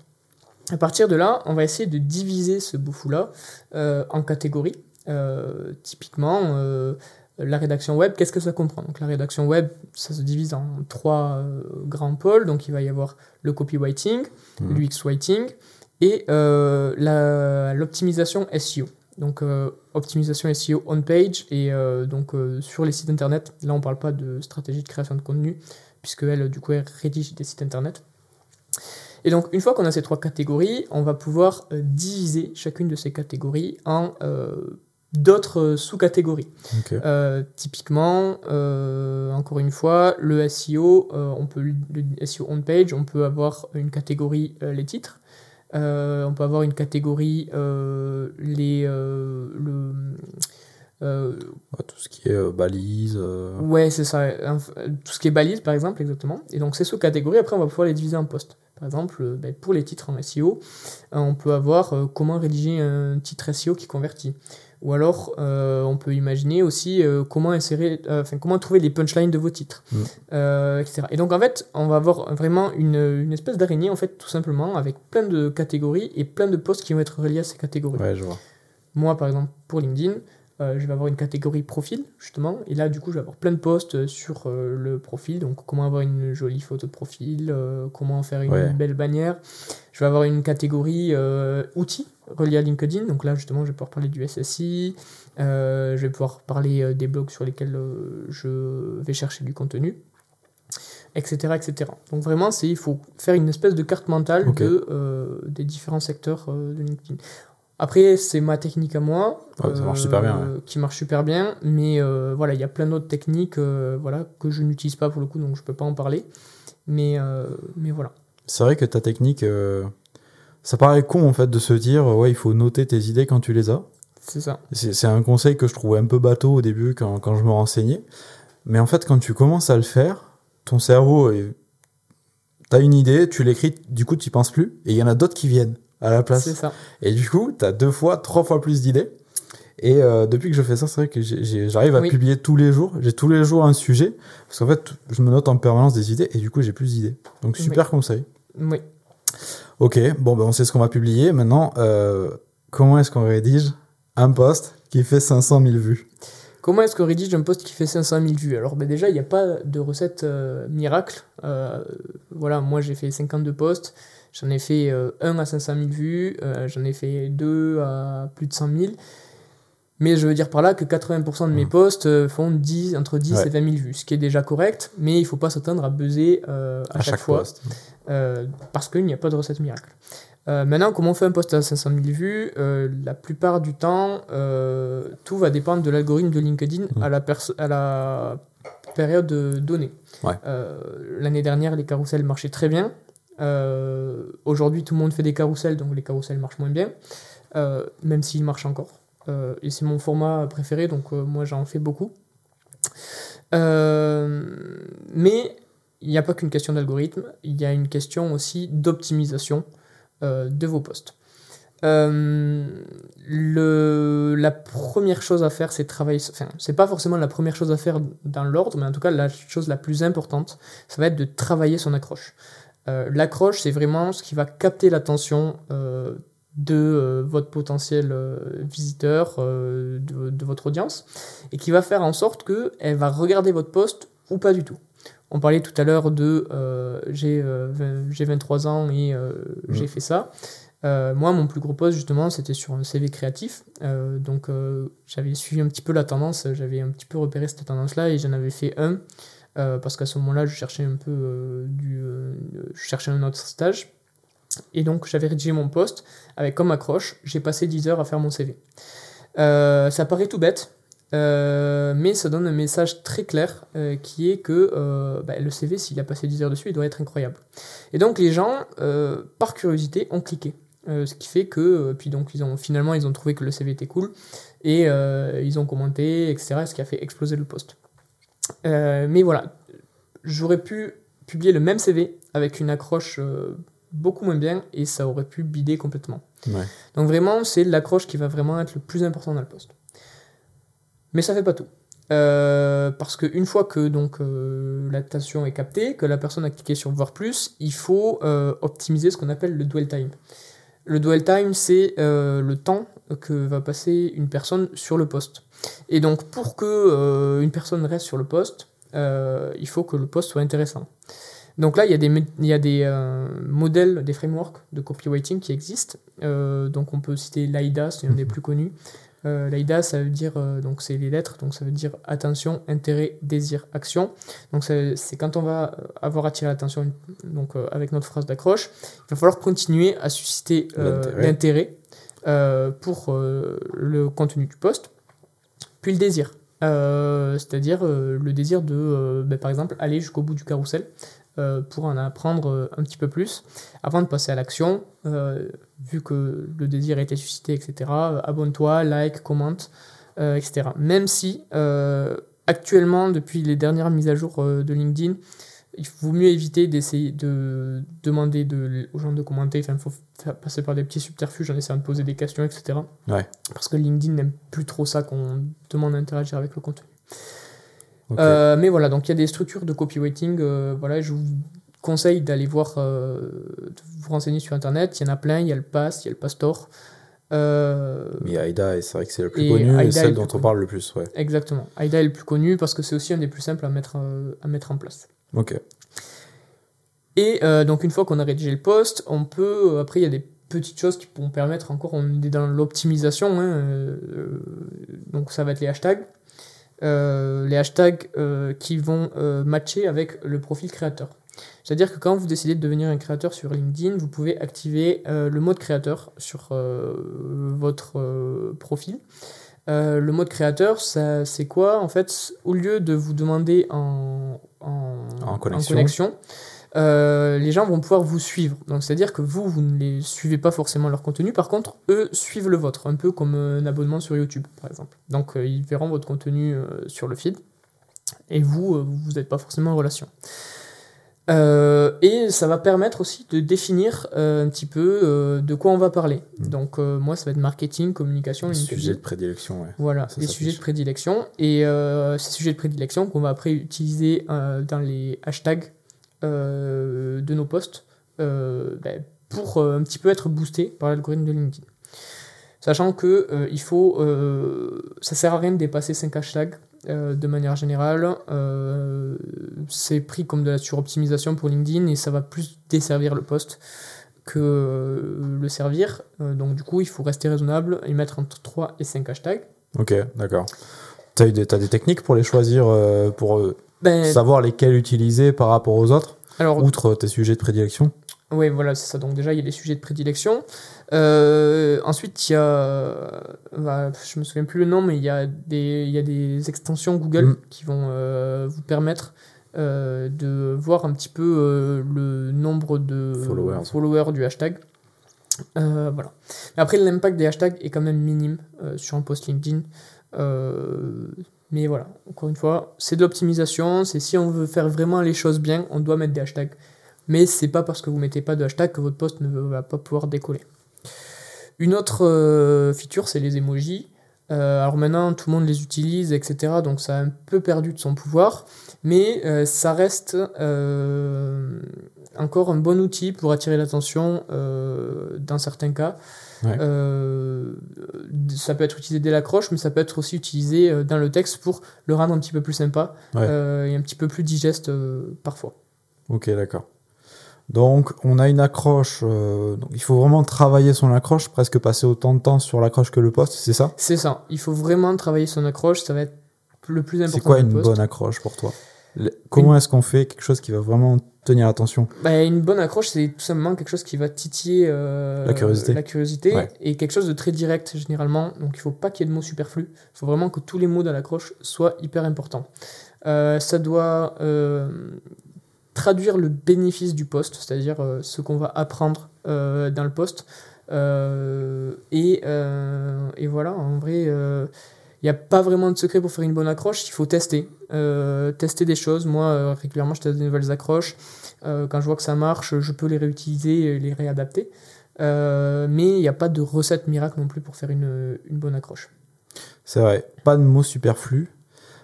À partir de là, on va essayer de diviser ce beau fou-là euh, en catégories. Typiquement, la rédaction web, qu'est-ce que ça comprend? Donc la rédaction web, ça se divise en trois euh, grands pôles. Donc il va y avoir le copywriting, Mhm. l'UX writing et euh, l'optimisation SEO. Donc euh, optimisation SEO on page et donc sur les sites internet. Là, on parle pas de stratégie de création de contenu puisque elle, du coup, elle rédige des sites internet. Et donc, une fois qu'on a ces trois catégories, on va pouvoir diviser chacune de ces catégories en d'autres sous-catégories. Ok. Euh, typiquement, euh, encore une fois, le SEO, euh, on peut le SEO on page, on peut avoir une catégorie euh, les titres, Euh, on peut avoir une catégorie euh, les euh, le euh, Ouais, tout ce qui est euh, balise. euh, ouais c'est ça tout ce qui est balise par exemple exactement et donc ces sous-catégories après on va pouvoir les diviser en postes par exemple euh, ben, pour les titres en SEO euh, on peut avoir euh, comment rédiger un titre SEO qui convertit ou alors euh, on peut imaginer aussi euh, comment insérer euh, enfin comment trouver les punchlines de vos titres Mm. etc et donc en fait on va avoir vraiment une, une espèce d'araignée en fait tout simplement avec plein de catégories et plein de postes qui vont être reliés à ces catégories Ouais, je vois. moi, par exemple, pour LinkedIn, je vais avoir une catégorie profil, justement. Et là, du coup, je vais avoir plein de posts sur euh, le profil. Donc, comment avoir une jolie photo de profil, euh, comment faire une Ouais. belle bannière. Je vais avoir une catégorie euh, outils reliés à LinkedIn. Donc là, justement, je vais pouvoir parler du SSI. euh, je vais pouvoir parler euh, des blogs sur lesquels euh, je vais chercher du contenu. Etc, etc. Donc vraiment, c'est il faut faire une espèce de carte mentale de, euh, des différents secteurs euh, de LinkedIn. Après, c'est ma technique à moi. Ouais, ça marche super bien, Qui marche super bien. Mais euh, voilà, il y a plein d'autres techniques euh, voilà, que je n'utilise pas pour le coup, donc je peux pas en parler. Mais, euh, mais voilà. C'est vrai que ta technique, ça paraît con en fait de se dire ouais il faut noter tes idées quand tu les as. C'est ça. C'est un conseil que je trouvais un peu bateau au début quand, quand je me renseignais. Mais en fait quand tu commences à le faire, ton cerveau, est... t'as une idée, tu l'écris, du coup tu penses plus, et il y en a d'autres qui viennent à la C'est place. ça. Et du coup t'as deux fois, trois fois plus d'idées. Et euh, depuis que je fais ça, c'est vrai que j'arrive à Oui. publier tous les jours. J'ai tous les jours un sujet. Parce qu'en fait, je me note en permanence des idées et du coup, j'ai plus d'idées. Donc, super conseil. Oui. Ok, bon, ben, on sait ce qu'on va publier. Maintenant, euh, comment est-ce qu'on rédige un post qui fait 500 000 vues? Comment est-ce qu'on rédige un post qui fait 500 000 vues? Alors ben déjà, il n'y a pas de recette euh, miracle. Voilà, moi j'ai fait 52 posts. J'en ai fait euh, un à 500 000 vues. euh, J'en ai fait deux à plus de 100 000. Mais je veux dire par là que 80% de mes posts euh, font 10, entre 10 Ouais. et 20 000 vues, ce qui est déjà correct, mais il ne faut pas s'attendre à buzzer euh, à, chaque, fois. parce qu'il n'y a pas de recette miracle. Maintenant, comment on fait un post à 500 000 vues La plupart du temps, tout va dépendre de l'algorithme de LinkedIn Mm. à, la perso- à la période donnée. Ouais. L'année dernière, les carousels marchaient très bien. Euh, Aujourd'hui, tout le monde fait des carousels, donc les carousels marchent moins bien, euh, même s'ils marchent encore. Euh, et c'est mon format préféré, donc moi j'en fais beaucoup. Mais il n'y a pas qu'une question d'algorithme, il y a une question aussi d'optimisation de vos posts. Le, la première chose à faire, c'est travailler. Enfin, c'est pas forcément la première chose à faire dans l'ordre, mais en tout cas, la chose la plus importante, ça va être de travailler son accroche. Euh, L'accroche, c'est vraiment ce qui va capter l'attention euh, de euh, votre potentiel euh, visiteur, euh, de, de votre audience, et qui va faire en sorte qu'elle va regarder votre post ou pas du tout. On parlait tout à l'heure de j'ai euh, 20 j'ai 23 ans et euh, j'ai fait ça. Moi, mon plus gros post, justement, c'était sur un CV créatif. Donc, j'avais suivi un petit peu la tendance, j'avais un petit peu repéré cette tendance-là et j'en avais fait un. Euh, parce qu'à ce moment-là, je cherchais un peu euh, du. euh, je cherchais un autre stage. Et donc, j'avais rédigé mon post avec comme accroche j'ai passé 10 heures à faire mon CV. Ça paraît tout bête, mais ça donne un message très clair qui est que bah, le CV, s'il a passé 10 heures dessus, il doit être incroyable. Et donc les gens, par curiosité, ont cliqué. Ce qui fait que, puis donc ils ont, finalement, ils ont trouvé que le CV était cool et ils ont commenté, etc. Ce qui a fait exploser le post. Euh, mais voilà, j'aurais pu publier le même CV avec une accroche euh, beaucoup moins bien et ça aurait pu bider complètement. Ouais. Donc vraiment, c'est l'accroche qui va vraiment être le plus important dans le post. Mais ça fait pas tout. Euh, parce qu'une fois que donc euh, l'attention est captée, que la personne a cliqué sur voir plus, il faut euh, optimiser ce qu'on appelle le dwell time. Le dwell time, c'est le temps que va passer une personne sur le poste. Et donc pour que euh, une personne reste sur le poste, euh, il faut que le poste soit intéressant. Donc là, il y a des, il y a des euh, modèles, des frameworks de copywriting qui existent. Donc on peut citer l'AIDA, c'est un des plus connus. L'AIDA, ça veut dire, donc c'est les lettres, donc ça veut dire attention, intérêt, désir, action. Donc c'est quand on va avoir attiré l'attention donc avec notre phrase d'accroche, il va falloir continuer à susciter L'intérêt. pour le contenu du post, puis le désir. Euh, C'est-à-dire euh, le désir de, euh, ben, par exemple, aller jusqu'au bout du carrousel pour en apprendre un petit peu plus avant de passer à l'action. vu que le désir a été suscité, etc., abonne-toi, like, commente, etc. Même si actuellement, depuis les dernières mises à jour de LinkedIn, il vaut mieux éviter d'essayer de demander de, aux gens de commenter. Enfin, il faut faire passer par des petits subterfuges en essayant de poser des questions, etc. Ouais. Parce que LinkedIn n'aime plus trop ça qu'on demande d'interagir avec le contenu. Euh, mais voilà, donc il y a des structures de copywriting. euh, voilà, je vous conseille d'aller voir, euh, de vous renseigner sur Internet. Il y en a plein. Il y a le Pass, il y a le Pastor. Euh, Mais Aïda, et c'est vrai que c'est le plus connu et celle le dont on parle le plus. Ouais. exactement. AIDA est le plus connu parce que c'est aussi un des plus simples à mettre, à mettre en place. Ok. Et euh, donc une fois qu'on a rédigé le post, on peut, euh, après il y a des petites choses qui vont permettre encore, on est dans l'optimisation, hein, euh, donc ça va être les hashtags. Les hashtags qui vont matcher avec le profil créateur. C'est-à-dire que quand vous décidez de devenir un créateur sur LinkedIn, vous pouvez activer le mode créateur sur votre profil. Euh, le mode créateur, c'est quoi En fait, au lieu de vous demander en, en, En connexion. euh, les gens vont pouvoir vous suivre. Donc, c'est-à-dire que vous, vous ne les suivez pas forcément leur contenu. Par contre, eux suivent le vôtre, un peu comme un abonnement sur YouTube, par exemple. Donc, euh, ils verront votre contenu euh, sur le feed. Et vous, euh, vous n'êtes pas forcément en relation. Euh, et ça va permettre aussi de définir euh, un petit peu euh, de quoi on va parler. Mm. Donc, moi, ça va être marketing, communication, LinkedIn. Sujet de prédilection, ouais. Voilà, les sujets de prédilection. Et ces sujets de prédilection qu'on va après utiliser dans les hashtags de nos posts ben, pour un petit peu être boosté par l'algorithme de LinkedIn. Sachant que il faut, ça sert à rien de dépasser 5 hashtags euh, de manière générale. Euh, c'est pris comme de la suroptimisation pour LinkedIn et ça va plus desservir le post que euh, le servir. Donc du coup, il faut rester raisonnable et mettre entre 3 et 5 hashtags. Ok, d'accord. Eu des, t'as des techniques pour les choisir, pour Ben, savoir lesquels utiliser par rapport aux autres, alors, outre tes sujets de prédilection? Oui, voilà, c'est ça. Donc déjà, il y a les sujets de prédilection. Euh, ensuite, il y a, bah, je me souviens plus le nom, mais il y a des, il y a des extensions Google Mm. qui vont euh, vous permettre euh, de voir un petit peu le nombre de Followers. du hashtag. Voilà. Mais après, l'impact des hashtags est quand même minime sur un post LinkedIn. Mais voilà, encore une fois, c'est de l'optimisation. C'est si on veut faire vraiment les choses bien, on doit mettre des hashtags. Mais c'est pas parce que vous mettez pas de hashtag que votre post ne va pas pouvoir décoller. Une autre euh, feature, c'est les emojis. Euh, alors maintenant, tout le monde les utilise, etc. Donc ça a un peu perdu de son pouvoir. Mais euh, ça reste euh, encore un bon outil pour attirer l'attention dans certains cas. Ouais. Ça peut être utilisé dès l'accroche, mais ça peut être aussi utilisé dans le texte pour le rendre un petit peu plus sympa Ouais. et un petit peu plus digeste parfois. Ok, d'accord. Donc, on a une accroche. euh, donc il faut vraiment travailler son accroche, presque passer autant de temps sur l'accroche que le poste, c'est ça? C'est ça. Il faut vraiment travailler son accroche. Ça va être le plus important. C'est quoi une bonne accroche pour toi? Le- Comment est-ce qu'on fait quelque chose qui va vraiment tenir l'attention Bah, Une bonne accroche, c'est tout simplement quelque chose qui va titiller euh, La curiosité. la curiosité Ouais. et quelque chose de très direct généralement. Donc il faut pas qu'il y ait de mots superflus. Il faut vraiment que tous les mots dans l'accroche soient hyper importants. Euh, ça doit euh, traduire le bénéfice du poste, c'est-à-dire euh, ce qu'on va apprendre euh, dans le poste. Euh, et, voilà, en vrai, il n'y a pas vraiment de secret pour faire une bonne accroche, il faut tester. Tester des choses. Moi, régulièrement, je teste des nouvelles accroches. Quand je vois que ça marche, je peux les réutiliser et les réadapter. Mais il n'y a pas de recette miracle non plus pour faire une bonne accroche. C'est vrai, pas de mots superflus.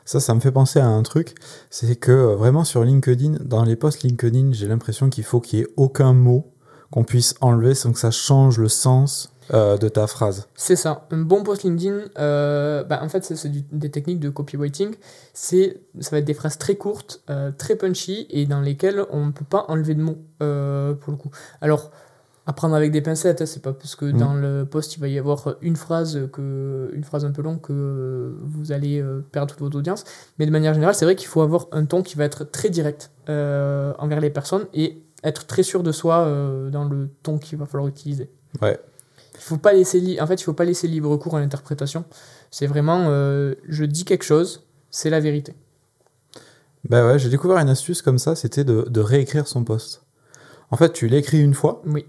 Ça, ça me fait penser à un truc. C'est que euh, vraiment sur LinkedIn, dans les posts LinkedIn, j'ai l'impression qu'il faut qu'il y ait aucun mot qu'on puisse enlever sans que ça change le sens euh, de ta phrase. C'est ça. Un bon post LinkedIn, euh, bah, en fait, c'est des techniques de copywriting. Ça va être des phrases très courtes, très punchy et dans lesquelles on ne peut pas enlever de mots, pour le coup. Alors, à prendre avec des pincettes. hein, C'est pas parce que Mm. dans le post il va y avoir une phrase que une phrase un peu longue que vous allez euh, perdre toute votre audience. Mais de manière générale, c'est vrai qu'il faut avoir un ton qui va être très direct euh, envers les personnes et être très sûr de soi euh, dans le ton qu'il va falloir utiliser. Ouais. Il faut pas laisser en fait, il faut pas laisser libre cours à l'interprétation. C'est vraiment euh, je dis quelque chose, c'est la vérité. Bah ouais, j'ai découvert une astuce comme ça, c'était de, de réécrire son post. En fait, tu l'écris une fois, Oui.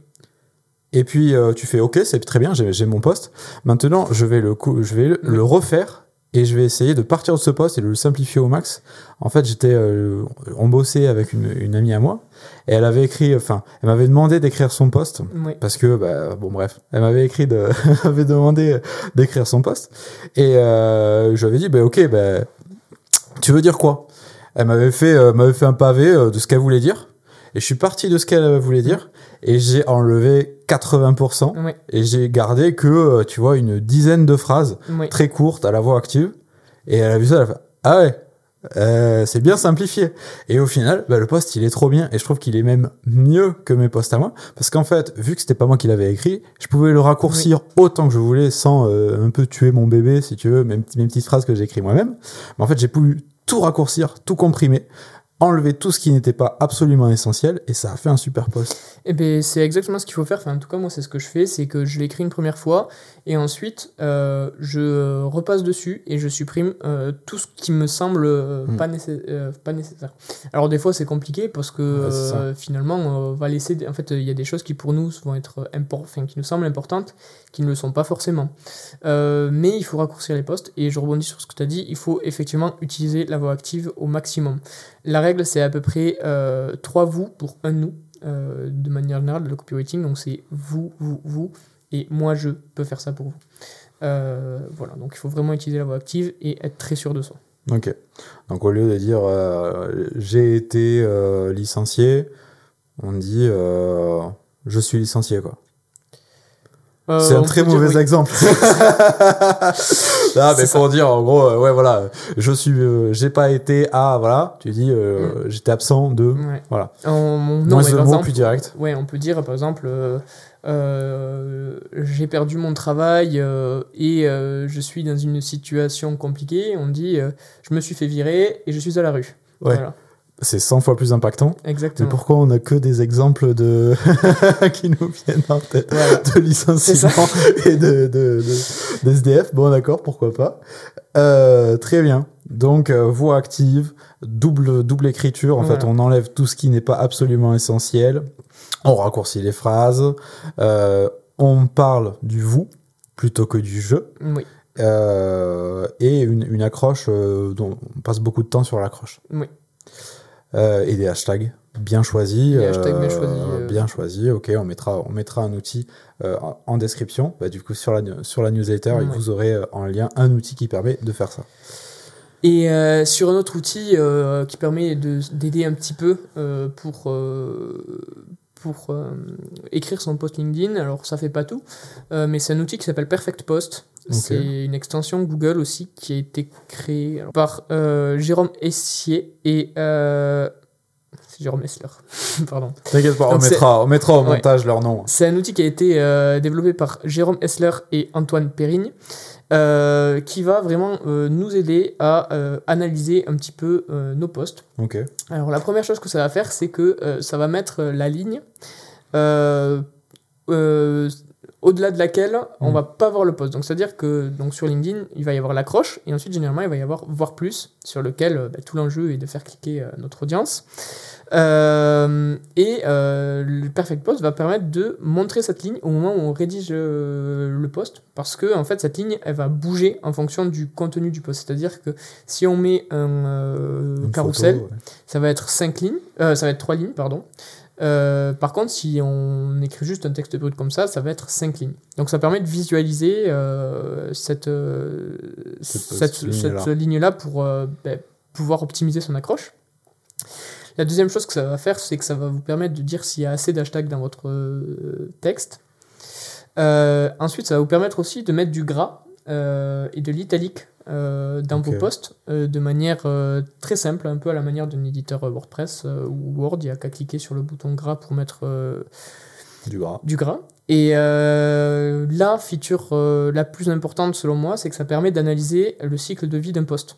Et puis euh, tu fais OK, c'est très bien, j'ai mon post. Maintenant, je vais, le, cou- je vais le, Oui. le refaire et je vais essayer de partir de ce post et de le simplifier au max. En fait, j'étais, euh, bossait avec une, une amie à moi et elle avait écrit, enfin, elle m'avait demandé d'écrire son post Oui. parce que, bah, bon, bref, elle m'avait écrit, de, elle m'avait demandé d'écrire son post et euh, je lui avais dit, bah, ok, bah, tu veux dire quoi? Elle m'avait fait, euh, m'avait fait un pavé de ce qu'elle voulait dire et je suis parti de ce qu'elle voulait dire et j'ai enlevé 80% Oui. et j'ai gardé que, euh, tu vois, une dizaine de phrases Oui. très courte à la voix active. Et elle a vu ça, elle a fait Ah ouais, euh, c'est bien simplifié. Et au final, bah, le post, il est trop bien. Et je trouve qu'il est même mieux que mes posts à moi. Parce qu'en fait, vu que c'était pas moi qui l'avais écrit, je pouvais le raccourcir autant que je voulais sans euh, un peu tuer mon bébé, si tu veux, mes, mes petites phrases que j'ai écrites moi-même. Mais en fait, j'ai pu tout raccourcir, tout comprimer, enlever tout ce qui n'était pas absolument essentiel. Et ça a fait un super post. Eh ben, c'est exactement ce qu'il faut faire. Enfin, en tout cas, moi, c'est ce que je fais. C'est que je l'écris une première fois et ensuite, euh, je repasse dessus et je supprime euh, tout ce qui me semble euh, Mm. pas, nécess- euh, pas nécessaire. Alors, des fois, c'est compliqué parce que Ouais, finalement, on va laisser. des- En fait, il y a des choses qui pour nous vont être enfin, qui nous semblent importantes, qui ne le sont pas forcément. Mais il faut raccourcir les postes et je rebondis sur ce que tu as dit. Il faut effectivement utiliser la voix active au maximum. La règle, c'est à peu près euh, 3 vous pour un nous de manière générale de le copywriting. Donc c'est vous, vous, vous, et moi je peux faire ça pour vous. Euh, voilà, donc il faut vraiment utiliser la voix active et être très sûr de soi. Ok. Donc au lieu de dire euh, j'ai été euh, licencié, on dit je suis licencié quoi. C'est un très mauvais oui. exemple. ah mais pour dire en gros ouais voilà, je suis j'ai pas été à voilà, tu dis euh, j'étais absent de Ouais. voilà. On- non, Moins de mots exemple, plus direct. Ouais, on peut dire par exemple euh, j'ai perdu mon travail euh, et euh, je suis dans une situation compliquée. On dit je me suis fait virer et je suis à la rue. Ouais. Voilà, C'est 100 fois plus impactant. Mais exactement. pourquoi on a que des exemples de qui nous viennent en tête Voilà. de licenciement et de, de, de- d'SDF. Bon, d'accord, pourquoi pas. Très bien. Donc, voix active, double, double écriture. En Voilà. fait, on enlève tout ce qui n'est pas absolument essentiel. On raccourcit les phrases. Euh, on parle du vous plutôt que du je. Oui, Euh, et une, une accroche euh, dont on passe beaucoup de temps sur l'accroche. oui. Et des hashtags bien choisis. Des hashtags bien choisis, bien choisis, ok, on mettra, on mettra un outil en- en description. Bah, du coup, sur la, sur la newsletter, vous aurez en lien un outil qui permet de faire ça. Et euh, sur un autre outil euh, qui permet de- d'aider un petit peu euh, pour, pour euh, écrire son post LinkedIn, alors ça fait pas tout, euh, mais c'est un outil qui s'appelle Perfect Post. C'est une extension Google aussi qui a été créée alors, par euh, Jérôme Essier et. c'est Jérôme Essler, pardon. T'inquiète pas, on Donc, mettra, on mettra au Ouais. montage leur nom. C'est un outil qui a été développé par Jérôme Essler et Antoine Périgne, euh, qui va vraiment euh, nous aider à euh, analyser un petit peu nos posts. Ok. Alors la première chose que ça va faire, c'est que ça va mettre la ligne au-delà de laquelle on Mm. va pas voir le post. Donc c'est-à-dire que donc sur LinkedIn, il va y avoir l'accroche et ensuite généralement il va y avoir voir plus sur lequel bah, tout l'enjeu est de faire cliquer notre audience. Euh, et euh, le Perfect Post va permettre de montrer cette ligne au moment où on rédige euh, le post parce que en fait cette ligne elle va bouger en fonction du contenu du post. C'est-à-dire que si on met un carrousel, photo, ouais. ça va être 5 lignes, ça va être 3 lignes, pardon. Par contre, si on écrit juste un texte brut comme ça, ça va être 5 lignes. Donc ça permet de visualiser cette, Cette- cette, cette ligne-là. pour ben, pouvoir optimiser son accroche. La deuxième chose que ça va faire, c'est que ça va vous permettre de dire s'il y a assez d'hashtags dans votre euh, texte. Euh, ensuite, ça va vous permettre aussi de mettre du gras euh, et de l'italique dans vos posts de manière très simple, un peu à la manière d'un éditeur WordPress ou Word. Il n'y a qu'à cliquer sur le bouton gras pour mettre, Du gras. du gras. Et euh, la feature euh, la plus importante selon moi, c'est que ça permet d'analyser le cycle de vie d'un poste.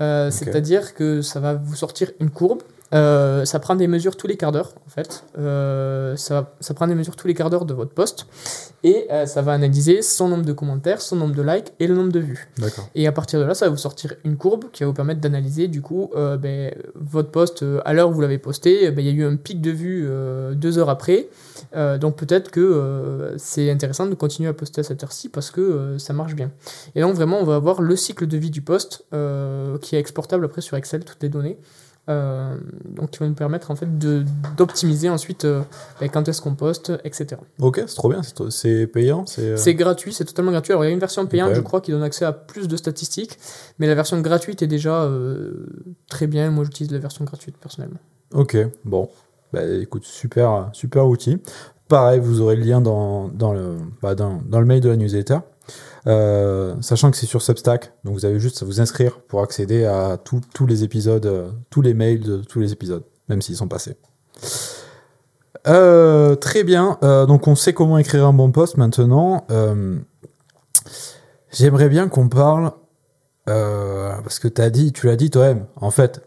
Euh. C'est-à-dire que ça va vous sortir une courbe. Euh, ça prend des mesures tous les quarts d'heure, en fait. Euh, ça, ça prend des mesures tous les quarts d'heure de votre poste. Et euh, ça va analyser son nombre de commentaires, son nombre de likes et le nombre de vues. Et à partir de là, ça va vous sortir une courbe qui va vous permettre d'analyser du coup ben, votre post euh, à l'heure où vous l'avez posté. ben, Il y a eu un pic de vues deux heures après. Donc peut-être que c'est intéressant de continuer à poster à cette heure-ci parce que ça marche bien. Et donc vraiment, on va avoir le cycle de vie du post euh, qui est exportable après sur Excel, toutes les données. Euh, donc qui va nous permettre en fait d'optimiser ensuite euh, ben, quand est-ce qu'on poste, etc. Ok, c'est trop bien. c'est payant. C'est. euh, C'est gratuit, c'est totalement gratuit. Alors il y a une version payante, je crois, qui donne accès à plus de statistiques, mais la version gratuite est déjà euh, très bien. Moi, j'utilise la version gratuite personnellement. Ok, bon. Bah, écoute, super, super outil. Pareil, vous aurez le lien dans, dans, le, bah, dans, dans le mail de la newsletter. Euh, sachant que c'est sur Substack, donc vous avez juste à vous inscrire pour accéder à tous les épisodes, euh, tous les mails de tous les épisodes, même s'ils sont passés. Euh, très bien, donc on sait comment écrire un bon post maintenant. J'aimerais bien qu'on parle, parce que as dit, tu l'as dit toi-même, en fait,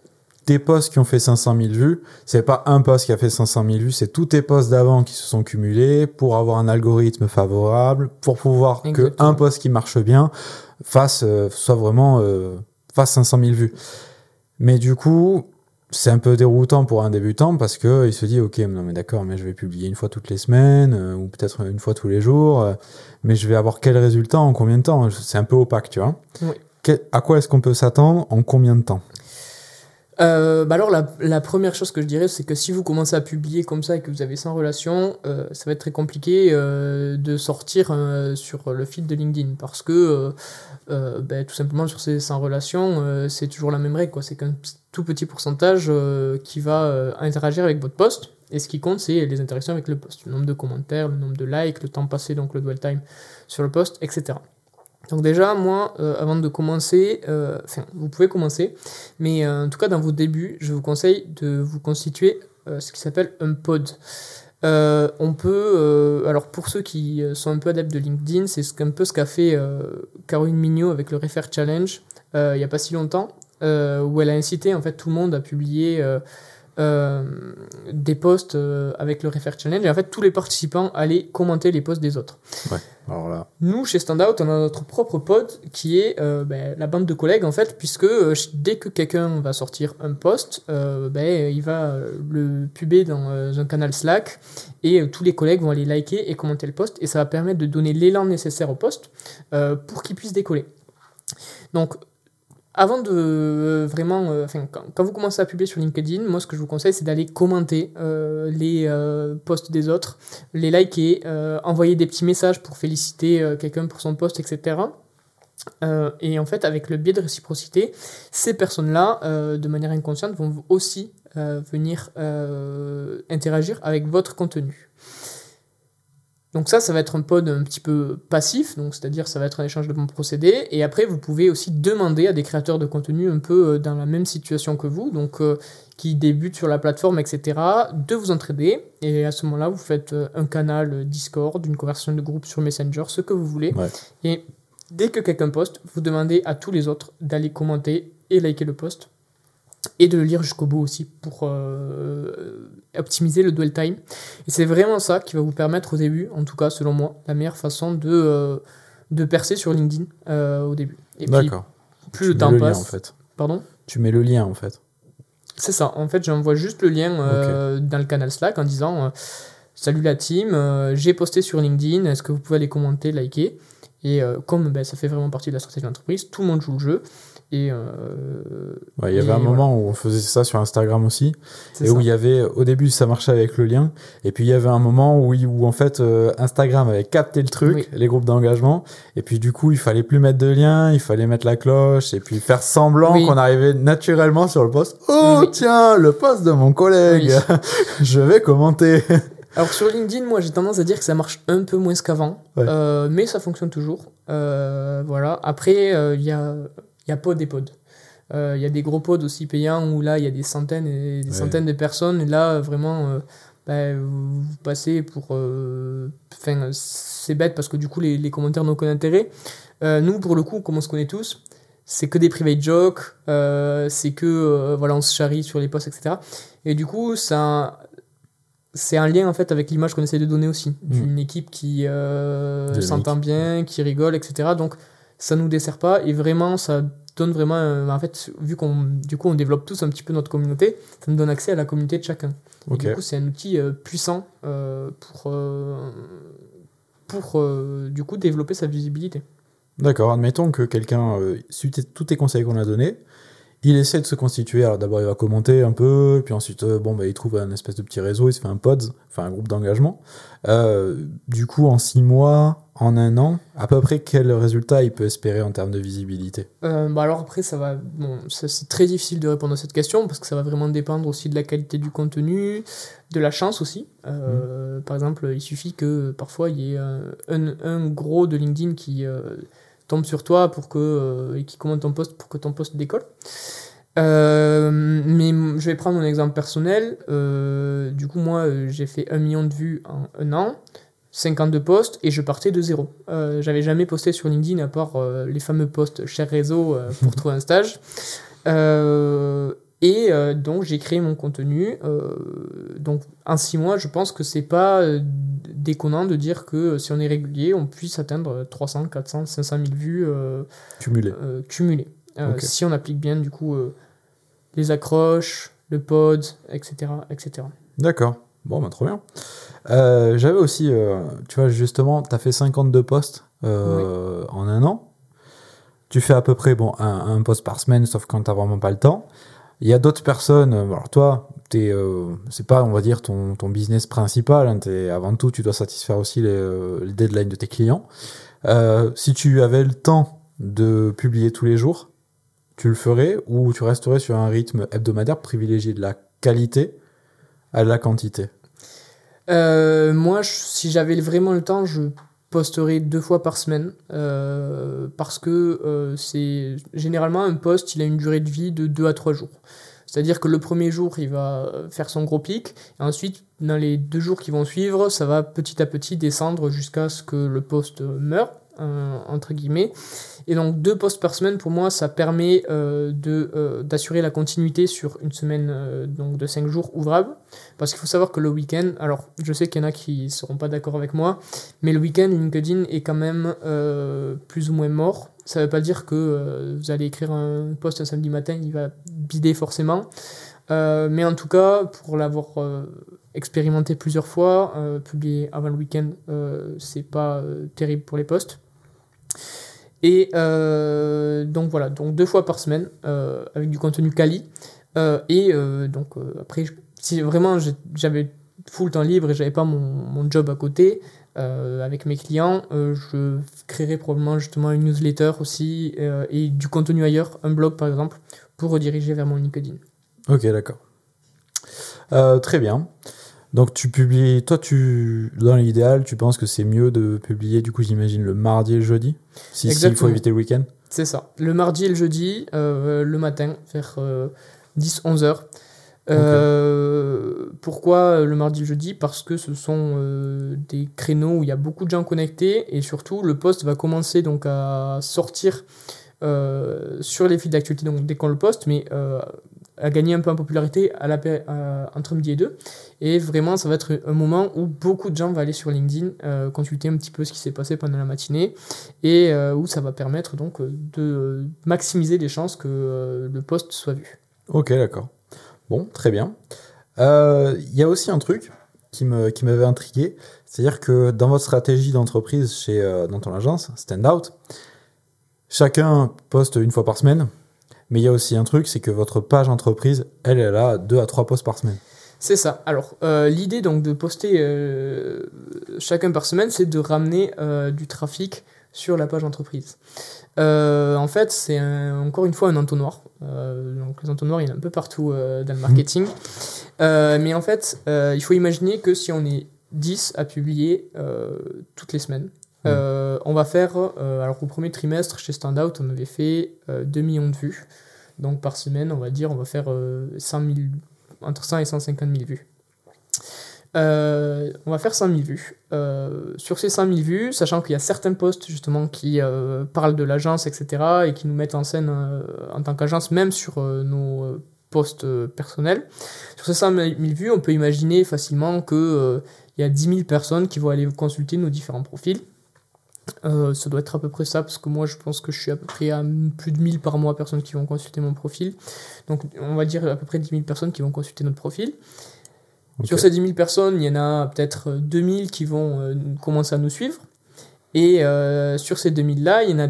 tes posts qui ont fait 500 000 vues, c'est pas un post qui a fait 500 000 vues, c'est tous tes posts d'avant qui se sont cumulés pour avoir un algorithme favorable, pour pouvoir que Exactement. un post qui marche bien fasse, euh, soit vraiment, euh, fasse 500 000 vues. Mais du coup, c'est un peu déroutant pour un débutant parce que il se dit, ok, non mais d'accord, mais je vais publier une fois toutes les semaines, euh, ou peut-être une fois tous les jours, euh, mais je vais avoir quel résultat en combien de temps? C'est un peu opaque, tu vois. Oui. Que- à quoi est-ce qu'on peut s'attendre en combien de temps? Euh, bah alors, la, première chose que je dirais, c'est que si vous commencez à publier comme ça et que vous avez 100 relations, euh, ça va être très compliqué euh, de sortir euh, sur le feed de LinkedIn parce que ben, tout simplement sur ces 100 relations, c'est toujours la même règle. quoi. C'est qu'un tout petit pourcentage qui va interagir avec votre post. Et ce qui compte, c'est les interactions avec le post. Le nombre de commentaires, le nombre de likes, le temps passé, donc le dwell time sur le post, etc. Donc déjà, moi, euh, avant de commencer, euh, vous pouvez commencer, mais euh, en tout cas, dans vos débuts, je vous conseille de vous constituer ce qui s'appelle un pod. On peut, alors pour ceux qui sont un peu adeptes de LinkedIn, c'est ce qu'un peu ce qu'a fait Caroline Mignot avec le Refer Challenge il n'y a pas si longtemps, où elle a incité en fait tout le monde à publier euh, des posts euh, avec le Refer Challenge, et en fait tous les participants allaient commenter les posts des autres. Alors là, Nous, chez Standout, on a notre propre pod qui est euh, ben, la bande de collègues en fait, puisque dès que quelqu'un va sortir un post, ben, il va le puber dans un canal Slack et tous les collègues vont aller liker et commenter le post et ça va permettre de donner l'élan nécessaire au post pour qu'il puisse décoller. Donc, avant de euh, vraiment, euh, enfin, quand, vous commencez à publier sur LinkedIn, moi ce que je vous conseille c'est d'aller commenter euh, les posts des autres, les liker, envoyer des petits messages pour féliciter quelqu'un pour son post, etc. Et en fait, avec le biais de réciprocité, ces personnes-là, de manière inconsciente, vont aussi venir interagir avec votre contenu. Donc ça, ça va être un pod un petit peu passif, donc c'est-à-dire ça va être un échange de bons procédés. Et après, vous pouvez aussi demander à des créateurs de contenu un peu euh, dans la même situation que vous, donc euh, qui débutent sur la plateforme, etc., de vous entraider. Et à ce moment-là, vous faites euh, un canal Discord, une conversation de groupe sur Messenger, ce que vous voulez. Ouais. Et dès que quelqu'un poste, vous demandez à tous les autres d'aller commenter et liker le post. Et de le lire jusqu'au bout aussi pour euh, optimiser le dwell time. Et c'est vraiment ça qui va vous permettre au début, en tout cas selon moi, la meilleure façon de, euh, de percer sur LinkedIn euh, au début. Et puis d'accord. plus Tu le temps lien, passe. en fait. Pardon Tu mets le lien en fait. C'est ça. En fait, j'envoie juste le lien dans le canal Slack en disant Salut la team, j'ai posté sur LinkedIn, est-ce que vous pouvez aller commenter, liker? Et comme ben, ça fait vraiment partie de la stratégie d'entreprise, tout le monde joue le jeu. Et euh, Ouais, il y avait Et un voilà. moment où on faisait ça sur Instagram aussi, et ça. où il y avait, au début ça marchait avec le lien, et puis il y avait un moment où, où en fait euh, Instagram avait capté le truc, Oui. les groupes d'engagement, et puis du coup il fallait plus mettre de lien, il fallait mettre la cloche, et puis faire semblant Oui. qu'on arrivait naturellement sur le post. Oh Oui. tiens, le post de mon collègue, je vais commenter. Alors sur LinkedIn, moi j'ai tendance à dire que ça marche un peu moins qu'avant, Ouais. Euh, mais ça fonctionne toujours. Euh, voilà. Après, euh, il y, a, il y a pod et pod. Euh, Il y a des gros pods aussi payants où là il y a des centaines et des Ouais. centaines de personnes et là vraiment euh, bah, vous passez pour. euh, Enfin, c'est bête parce que du coup, les, les commentaires n'ont aucun intérêt. Euh, nous, pour le coup, comme on se connaît tous, c'est que des private jokes, c'est que. voilà, on se charrie sur les posts, etc. Et du coup, ça. C'est un lien en fait avec l'image qu'on essaie de donner aussi, d'une équipe qui euh, s'entend bien, qui rigole, etc. Donc ça nous dessert pas et vraiment ça donne vraiment euh, en fait vu qu'on du coup on développe tous un petit peu notre communauté ça nous donne accès à la communauté de chacun Et Ok. du coup c'est un outil euh, puissant euh, pour pour du coup développer sa visibilité D'accord, admettons que quelqu'un suit tous tes conseils qu'on a donnés, il essaie de se constituer, alors d'abord il va commenter un peu, puis ensuite euh, bon, bah, il trouve un espèce de petit réseau, il se fait un pod, enfin un groupe d'engagement. Euh, du coup, en six mois, en un an, à peu près quel résultat il peut espérer en termes de visibilité? Euh, bah alors après ça va bon c'est très difficile de répondre à cette question parce que ça va vraiment dépendre aussi de la qualité du contenu de la chance aussi. Euh, par exemple il suffit que parfois il y ait un, un- un gros de LinkedIn qui tombe sur toi pour que euh, et qui commente ton post pour que ton post décolle Euh, mais je vais prendre mon exemple personnel Euh, du coup moi j'ai fait un million de vues en un an 52 posts et je partais de zéro. Euh, J'avais jamais posté sur LinkedIn à part les fameux posts cher réseau pour trouver un stage. Et euh, donc j'ai créé mon contenu. Euh, donc en six mois, je pense que c'est pas euh, déconnant de dire que euh, si on est régulier, on puisse atteindre 300, 400, 500 000 vues Cumulé. cumulées. Si on applique bien du coup les accroches, le pod, etc. etc. D'accord. Bon, bah, trop bien. Euh, J'avais aussi, euh, tu vois, justement, tu as fait 52 postes euh, en un an. Tu fais à peu près bon, un, un post par semaine, sauf quand tu vraiment pas le temps. Il y a d'autres personnes, euh, alors toi, euh, c'est pas, on va dire, ton, business principal. hein, t'es- avant tout, tu dois satisfaire aussi les, euh, deadlines de tes clients. Euh, si tu avais le temps de publier tous les jours, tu le ferais ou tu resterais sur un rythme hebdomadaire privilégié de la qualité à la quantité? Moi, si j'avais vraiment le temps, je posterai deux fois par semaine euh, parce que euh, c'est généralement un post, il a une durée de vie de deux à trois jours. C'est-à-dire que le premier jour, il va faire son gros pic, et ensuite, dans les deux jours qui vont suivre, ça va petit à petit descendre jusqu'à ce que le post meure, euh, entre guillemets. Et donc, deux posts par semaine, pour moi, ça permet euh, de, euh, d'assurer la continuité sur une semaine euh, donc de cinq jours ouvrables. Parce qu'il faut savoir que le week-end, alors je sais qu'il y en a qui seront pas d'accord avec moi, mais le week-end, LinkedIn est quand même euh, plus ou moins mort. Ça veut pas dire que euh, vous allez écrire un post un samedi matin, il va bider forcément. Euh, mais en tout cas, pour l'avoir expérimenté plusieurs fois, publier avant le week-end, c'est pas terrible pour les posts. Et euh, donc voilà, donc deux fois par semaine euh, avec du contenu quali. Euh, et donc après, si vraiment j'avais full temps libre et j'avais pas mon, mon job à côté avec mes clients, je créerais probablement justement une newsletter aussi et du contenu ailleurs, un blog par exemple, pour rediriger vers mon LinkedIn. Ok, d'accord. Très bien. Donc tu publies, toi tu, dans l'idéal, tu penses que c'est mieux de publier, du coup j'imagine le mardi et le jeudi, si s'il faut éviter le week-end? C'est ça. Le mardi et le jeudi, euh, le matin, vers 10-11 heures. Euh, Pourquoi le mardi et le jeudi? Parce que ce sont euh, des créneaux où il y a beaucoup de gens connectés et surtout le post va commencer donc à sortir euh, sur les fils d'actualité donc dès qu'on le poste, mais euh, à gagner un peu en popularité à la, à- entre midi et deux. Et vraiment, ça va être un moment où beaucoup de gens vont aller sur LinkedIn euh, consulter un petit peu ce qui s'est passé pendant la matinée et euh, où ça va permettre donc euh, de euh, maximiser les chances que euh, le post soit vu. Ok, d'accord. Bon, très bien. Euh, Il y a aussi un truc qui me qui m'avait intrigué, c'est-à-dire que dans votre stratégie d'entreprise chez euh, dans ton agence Standout, chacun poste une fois par semaine, mais il y a aussi un truc, c'est que votre page entreprise, elle, elle a deux à trois posts par semaine. C'est ça. Alors, euh, l'idée donc de poster euh, chacun par semaine, c'est de ramener euh, du trafic sur la page entreprise. En fait, c'est un- encore une fois un entonnoir. Donc, les entonnoirs, il y en a un peu partout dans le marketing. Euh, mais en fait, il faut imaginer que si on est 10 à publier toutes les semaines, euh, on va faire, euh, alors au premier trimestre chez Standout, on avait fait euh, 2 millions de vues. Donc par semaine, on va dire, on va faire euh, 100 000 entre 100 et 150 000 vues. euh, on va faire 100 000 vues. Euh, sur ces 100 000 vues, sachant qu'il y a certains posts justement qui euh, parlent de l'agence, etc., et qui nous mettent en scène en tant qu'agence, même sur nos posts personnels. Sur ces 100 000 vues, on peut imaginer facilement qu'il il y a 10 000 personnes qui vont aller consulter nos différents profils. Ça doit être à peu près ça, parce que moi je pense que je suis à peu près à plus de 1000 par mois personnes qui vont consulter mon profil. Donc on va dire à peu près 10 000 personnes qui vont consulter notre profil. Sur ces 10 000 personnes, il y en a peut-être 2000 qui vont euh, commencer à nous suivre. Et euh, sur ces 2000-là, il y en a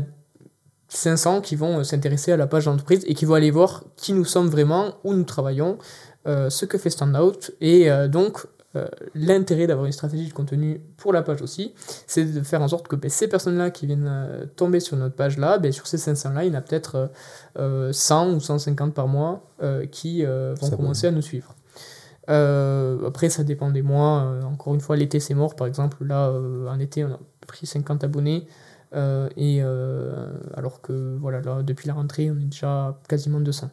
500 qui vont euh, s'intéresser à la page d'entreprise et qui vont aller voir qui nous sommes vraiment, où nous travaillons, ce que fait Standout. Et donc, l'intérêt d'avoir une stratégie de contenu pour la page aussi, c'est de faire en sorte que ben, ces personnes-là qui viennent tomber sur notre page-là, ben, sur ces 500-là, il y en a peut-être 100 ou 150 par mois qui vont commencer à nous suivre. Euh, après, ça dépend des mois. Euh, encore une fois, l'été, c'est mort. Par exemple, là, euh, en été, on a pris 50 abonnés. et alors que voilà, là, depuis la rentrée, on est déjà quasiment 200.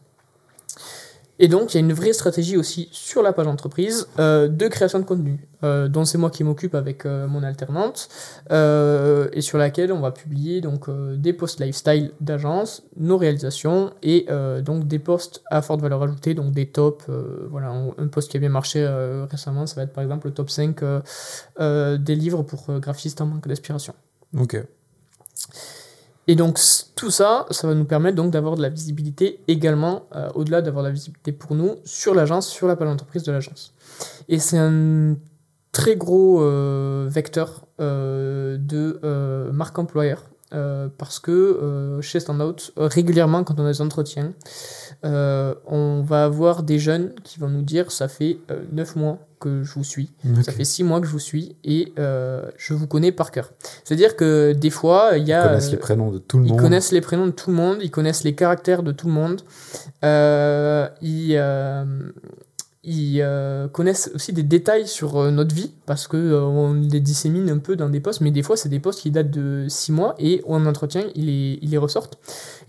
Et donc, il y a une vraie stratégie aussi sur la page entreprise euh, de création de contenu, euh, dont c'est moi qui m'occupe avec euh, mon alternante, et sur laquelle on va publier donc des posts lifestyle d'agence, nos réalisations, et donc des posts à forte valeur ajoutée, donc des tops. voilà, un post qui a bien marché récemment, ça va être par exemple le top 5 des livres pour graphistes en manque d'inspiration. Ok. Et donc tout ça, ça va nous permettre donc d'avoir de la visibilité également, euh, au-delà d'avoir de la visibilité pour nous, sur l'agence, sur la page d'entreprise de l'agence. Et c'est un très gros euh, vecteur euh, de marque employeur. parce que chez Standout, régulièrement quand on a des entretiens, on va avoir des jeunes qui vont nous dire ça fait 9 mois que je vous suis. Ça fait six mois que je vous suis et euh, je vous connais par cœur. C'est-à-dire que des fois, il y a. Ils connaissent les prénoms de tout le monde. Ils connaissent les prénoms de tout le monde, ils connaissent les caractères de tout le monde. Euh, ils, euh, connaissent aussi des détails sur notre vie parce que on les dissémine un peu dans des postes, mais des fois, c'est des postes qui datent de six mois et en entretien, ils les, ils les ressortent.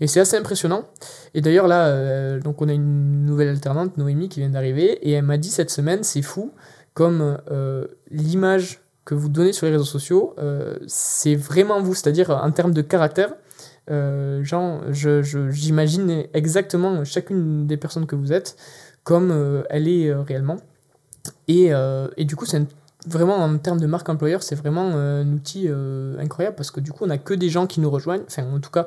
Et c'est assez impressionnant. Et d'ailleurs, là, donc on a une nouvelle alternante, Noémie, qui vient d'arriver et elle m'a dit cette semaine, c'est fou comme euh, l'image que vous donnez sur les réseaux sociaux, euh, c'est vraiment vous, c'est-à-dire en termes de caractère. Euh, genre, j'imagine je, exactement chacune des personnes que vous êtes comme elle est réellement. Et, et, du coup, c'est vraiment en termes de marque employeur, c'est vraiment un outil incroyable parce que du coup, on n'a que des gens qui nous rejoignent, enfin, en tout cas,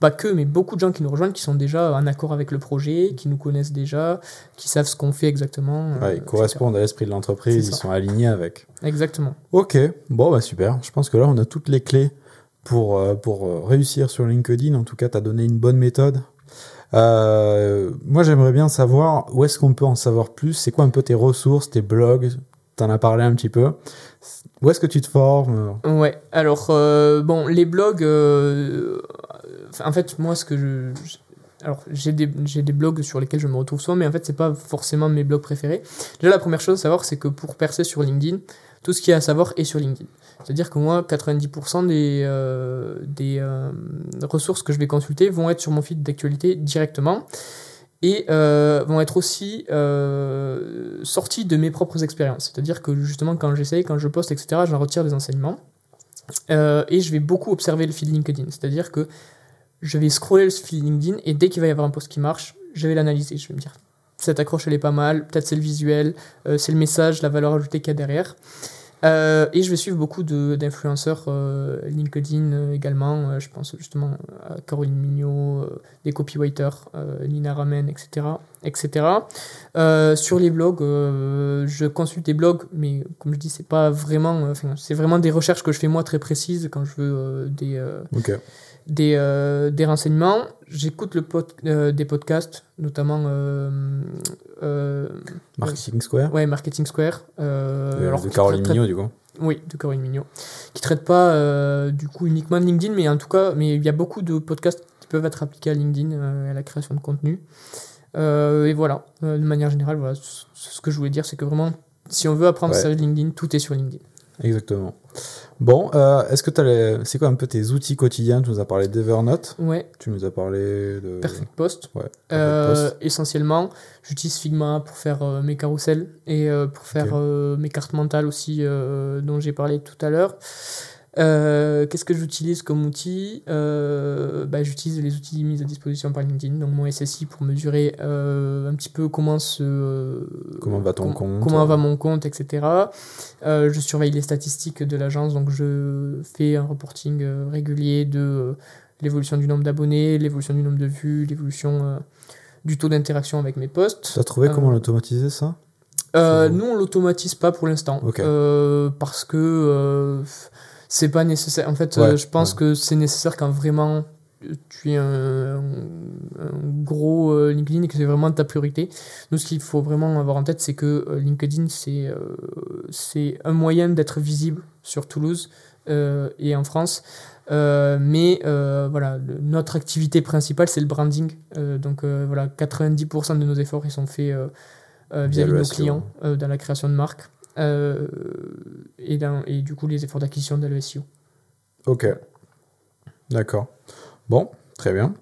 pas que, mais beaucoup de gens qui nous rejoignent, qui sont déjà en accord avec le projet, qui nous connaissent déjà, qui savent ce qu'on fait exactement. Euh, ils correspondent à l'esprit de l'entreprise, ils sont alignés avec. Exactement. Ok, bon, bah super. Je pense que là, on a toutes les clés pour, euh, pour euh, réussir sur LinkedIn. En tout cas, tu as donné une bonne méthode. Moi, j'aimerais bien savoir où est-ce qu'on peut en savoir plus. C'est quoi un peu tes ressources, tes blogs? Tu en as parlé un petit peu. Où est-ce que tu te formes? Ouais, alors, bon, les blogs, en fait, moi, ce que je. alors, j'ai des, des, blogs sur lesquels je me retrouve souvent, mais en fait, c'est pas forcément mes blogs préférés. Déjà, la première chose à savoir, c'est que pour percer sur LinkedIn, tout ce qu'il y a à savoir est sur LinkedIn. C'est-à-dire que moi, 90% des, euh, des euh, ressources que je vais consulter vont être sur mon feed d'actualité directement et euh, vont être aussi sorties de mes propres expériences. C'est-à-dire que justement, quand j'essaye, quand je poste, etc., j'en retire des enseignements. et je vais beaucoup observer le feed LinkedIn. C'est-à-dire que je vais scroller le fil LinkedIn et dès qu'il va y avoir un post qui marche, je vais l'analyser. Je vais me dire, cette accroche elle est pas mal, peut-être c'est le visuel, euh, c'est le message, la valeur ajoutée qu'il y a derrière. Euh, et je vais suivre beaucoup d'influenceurs euh, LinkedIn également. je pense justement à Caroline Mignot, des copywriters, Nina Ramen, etc. etc. sur les blogs, je consulte des blogs, mais comme je dis, c'est pas vraiment. c'est vraiment des recherches que je fais moi très précises quand je veux des. Ok des, euh, des renseignements. J'écoute le euh, des podcasts, notamment. Euh, Marketing Square Ouais, Marketing Square. de, Caroline Mignot, du coup. Oui, de Caroline Mignot. Qui ne traite pas, du coup, uniquement LinkedIn, mais en tout cas, mais il y a beaucoup de podcasts qui peuvent être appliqués à LinkedIn, à la création de contenu. et voilà, de manière générale, voilà, ce que je voulais dire, c'est que vraiment, si on veut apprendre à servir LinkedIn, tout est sur LinkedIn. Exactement. Bon, euh, est-ce que tu as les... c'est quoi un peu tes outils quotidiens? Tu nous as parlé d'Evernote, Ouais, tu nous as parlé de Perfect Post. Ouais, Perfect Euh, Post. essentiellement, j'utilise Figma pour faire euh, mes carousels et pour faire mes cartes mentales aussi, dont j'ai parlé tout à l'heure. Euh, Qu'est-ce que j'utilise comme outil Euh, bah, J'utilise les outils mis à disposition par LinkedIn, donc mon SSI pour mesurer euh, un petit peu comment se, Comment va ton com- compte comment va mon compte, etc. Je surveille les statistiques de l'agence, donc je fais un reporting régulier de l'évolution du nombre d'abonnés, l'évolution du nombre de vues, l'évolution du taux d'interaction avec mes posts. Tu as trouvé comment l'automatiser ça? Euh, nous, on l'automatise pas pour l'instant. Euh, parce que euh, c'est pas nécessaire. En fait, Ouais, euh, je pense ouais. que c'est nécessaire quand vraiment tu es un, un gros euh, LinkedIn et que c'est vraiment ta priorité. Nous, ce qu'il faut vraiment avoir en tête, c'est que euh, LinkedIn, c'est euh, c'est un moyen d'être visible sur Toulouse et en France. Mais voilà, le- notre activité principale, c'est le branding. Donc voilà, 90% de nos efforts, ils sont faits vis-à-vis de le nos clients dans la création de marques. Euh, et, dans- et du coup, les efforts d'acquisition de le SEO. Ok. D'accord. Bon, très bien.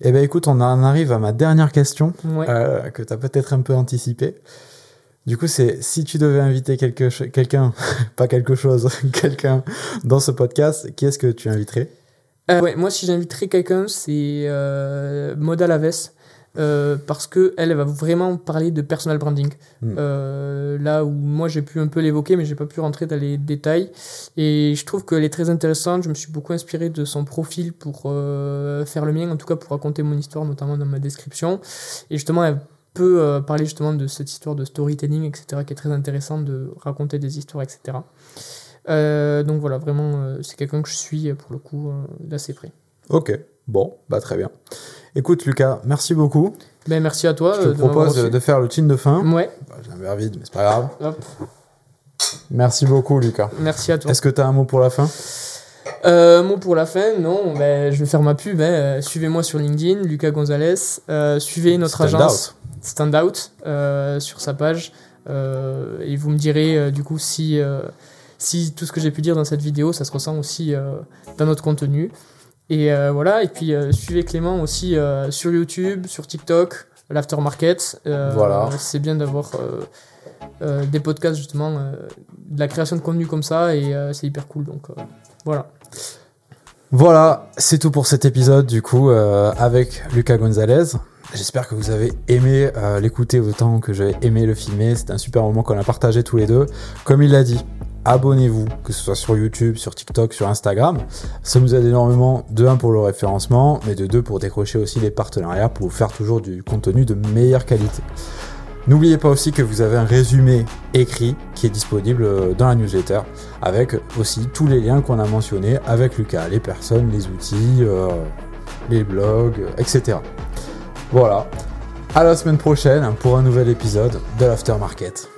Eh bien, écoute, on en arrive à ma dernière question, Ouais. euh, que tu as peut-être un peu anticipée. Du coup, c'est si tu devais inviter quelqu'un, pas quelque chose, quelqu'un dans ce podcast, qui est-ce que tu inviterais? Euh, ouais, moi, si j'inviterais quelqu'un, c'est euh, Moda Laves. Euh, parce que elle elle va vraiment parler de personal branding. Mm. Euh, là où moi j'ai pu un peu l'évoquer, mais j'ai pas pu rentrer dans les détails. Et je trouve qu'elle est très intéressante. Je me suis beaucoup inspiré de son profil pour euh, faire le mien, en tout cas pour raconter mon histoire, notamment dans ma description. Et justement, elle peut parler justement de cette histoire de storytelling, etc., qui est très intéressante de raconter des histoires, etc. Donc voilà, vraiment, c'est quelqu'un que je suis pour le coup d'assez près. Ok, bon, bah très bien. Écoute, Lucas, merci beaucoup. Ben, merci à toi. Je te euh, de propose de, faire le tune de fin. Ouais, Bah, J'ai un verre vide, mais c'est pas grave. hop, Merci beaucoup, Lucas. merci à toi. Est-ce que tu as un mot pour la fin? Euh, mot pour la fin, non, ben, je vais faire ma pub. hein. Euh, Suivez-moi sur LinkedIn, Lucas Gonzalez. Euh, suivez notre Stand agence Standout euh, sur sa page. Et vous me direz du coup si, si tout ce que j'ai pu dire dans cette vidéo, ça se ressent aussi dans notre contenu. Et euh, voilà, et puis euh, suivez Clément aussi euh, sur YouTube, sur TikTok, l'Aftermarket. Voilà. C'est bien d'avoir des podcasts justement, de la création de contenu comme ça, et c'est hyper cool. Donc voilà. Voilà, c'est tout pour cet épisode du coup euh, avec Lucas Gonzalez. J'espère que vous avez aimé euh, l'écouter autant que j'ai aimé le filmer. C'était un super moment qu'on a partagé tous les deux. Comme il l'a dit, abonnez-vous, que ce soit sur YouTube, sur TikTok, sur Instagram. Ça nous aide énormément, de 1 pour le référencement, mais de 2 pour décrocher aussi des partenariats pour vous faire toujours du contenu de meilleure qualité. N'oubliez pas aussi que vous avez un résumé écrit qui est disponible euh, dans la newsletter avec aussi tous les liens qu'on a mentionnés avec Lucas, les personnes, les outils, euh, les blogs, etc. Voilà. À la semaine prochaine pour un nouvel épisode de l'Aftermarket.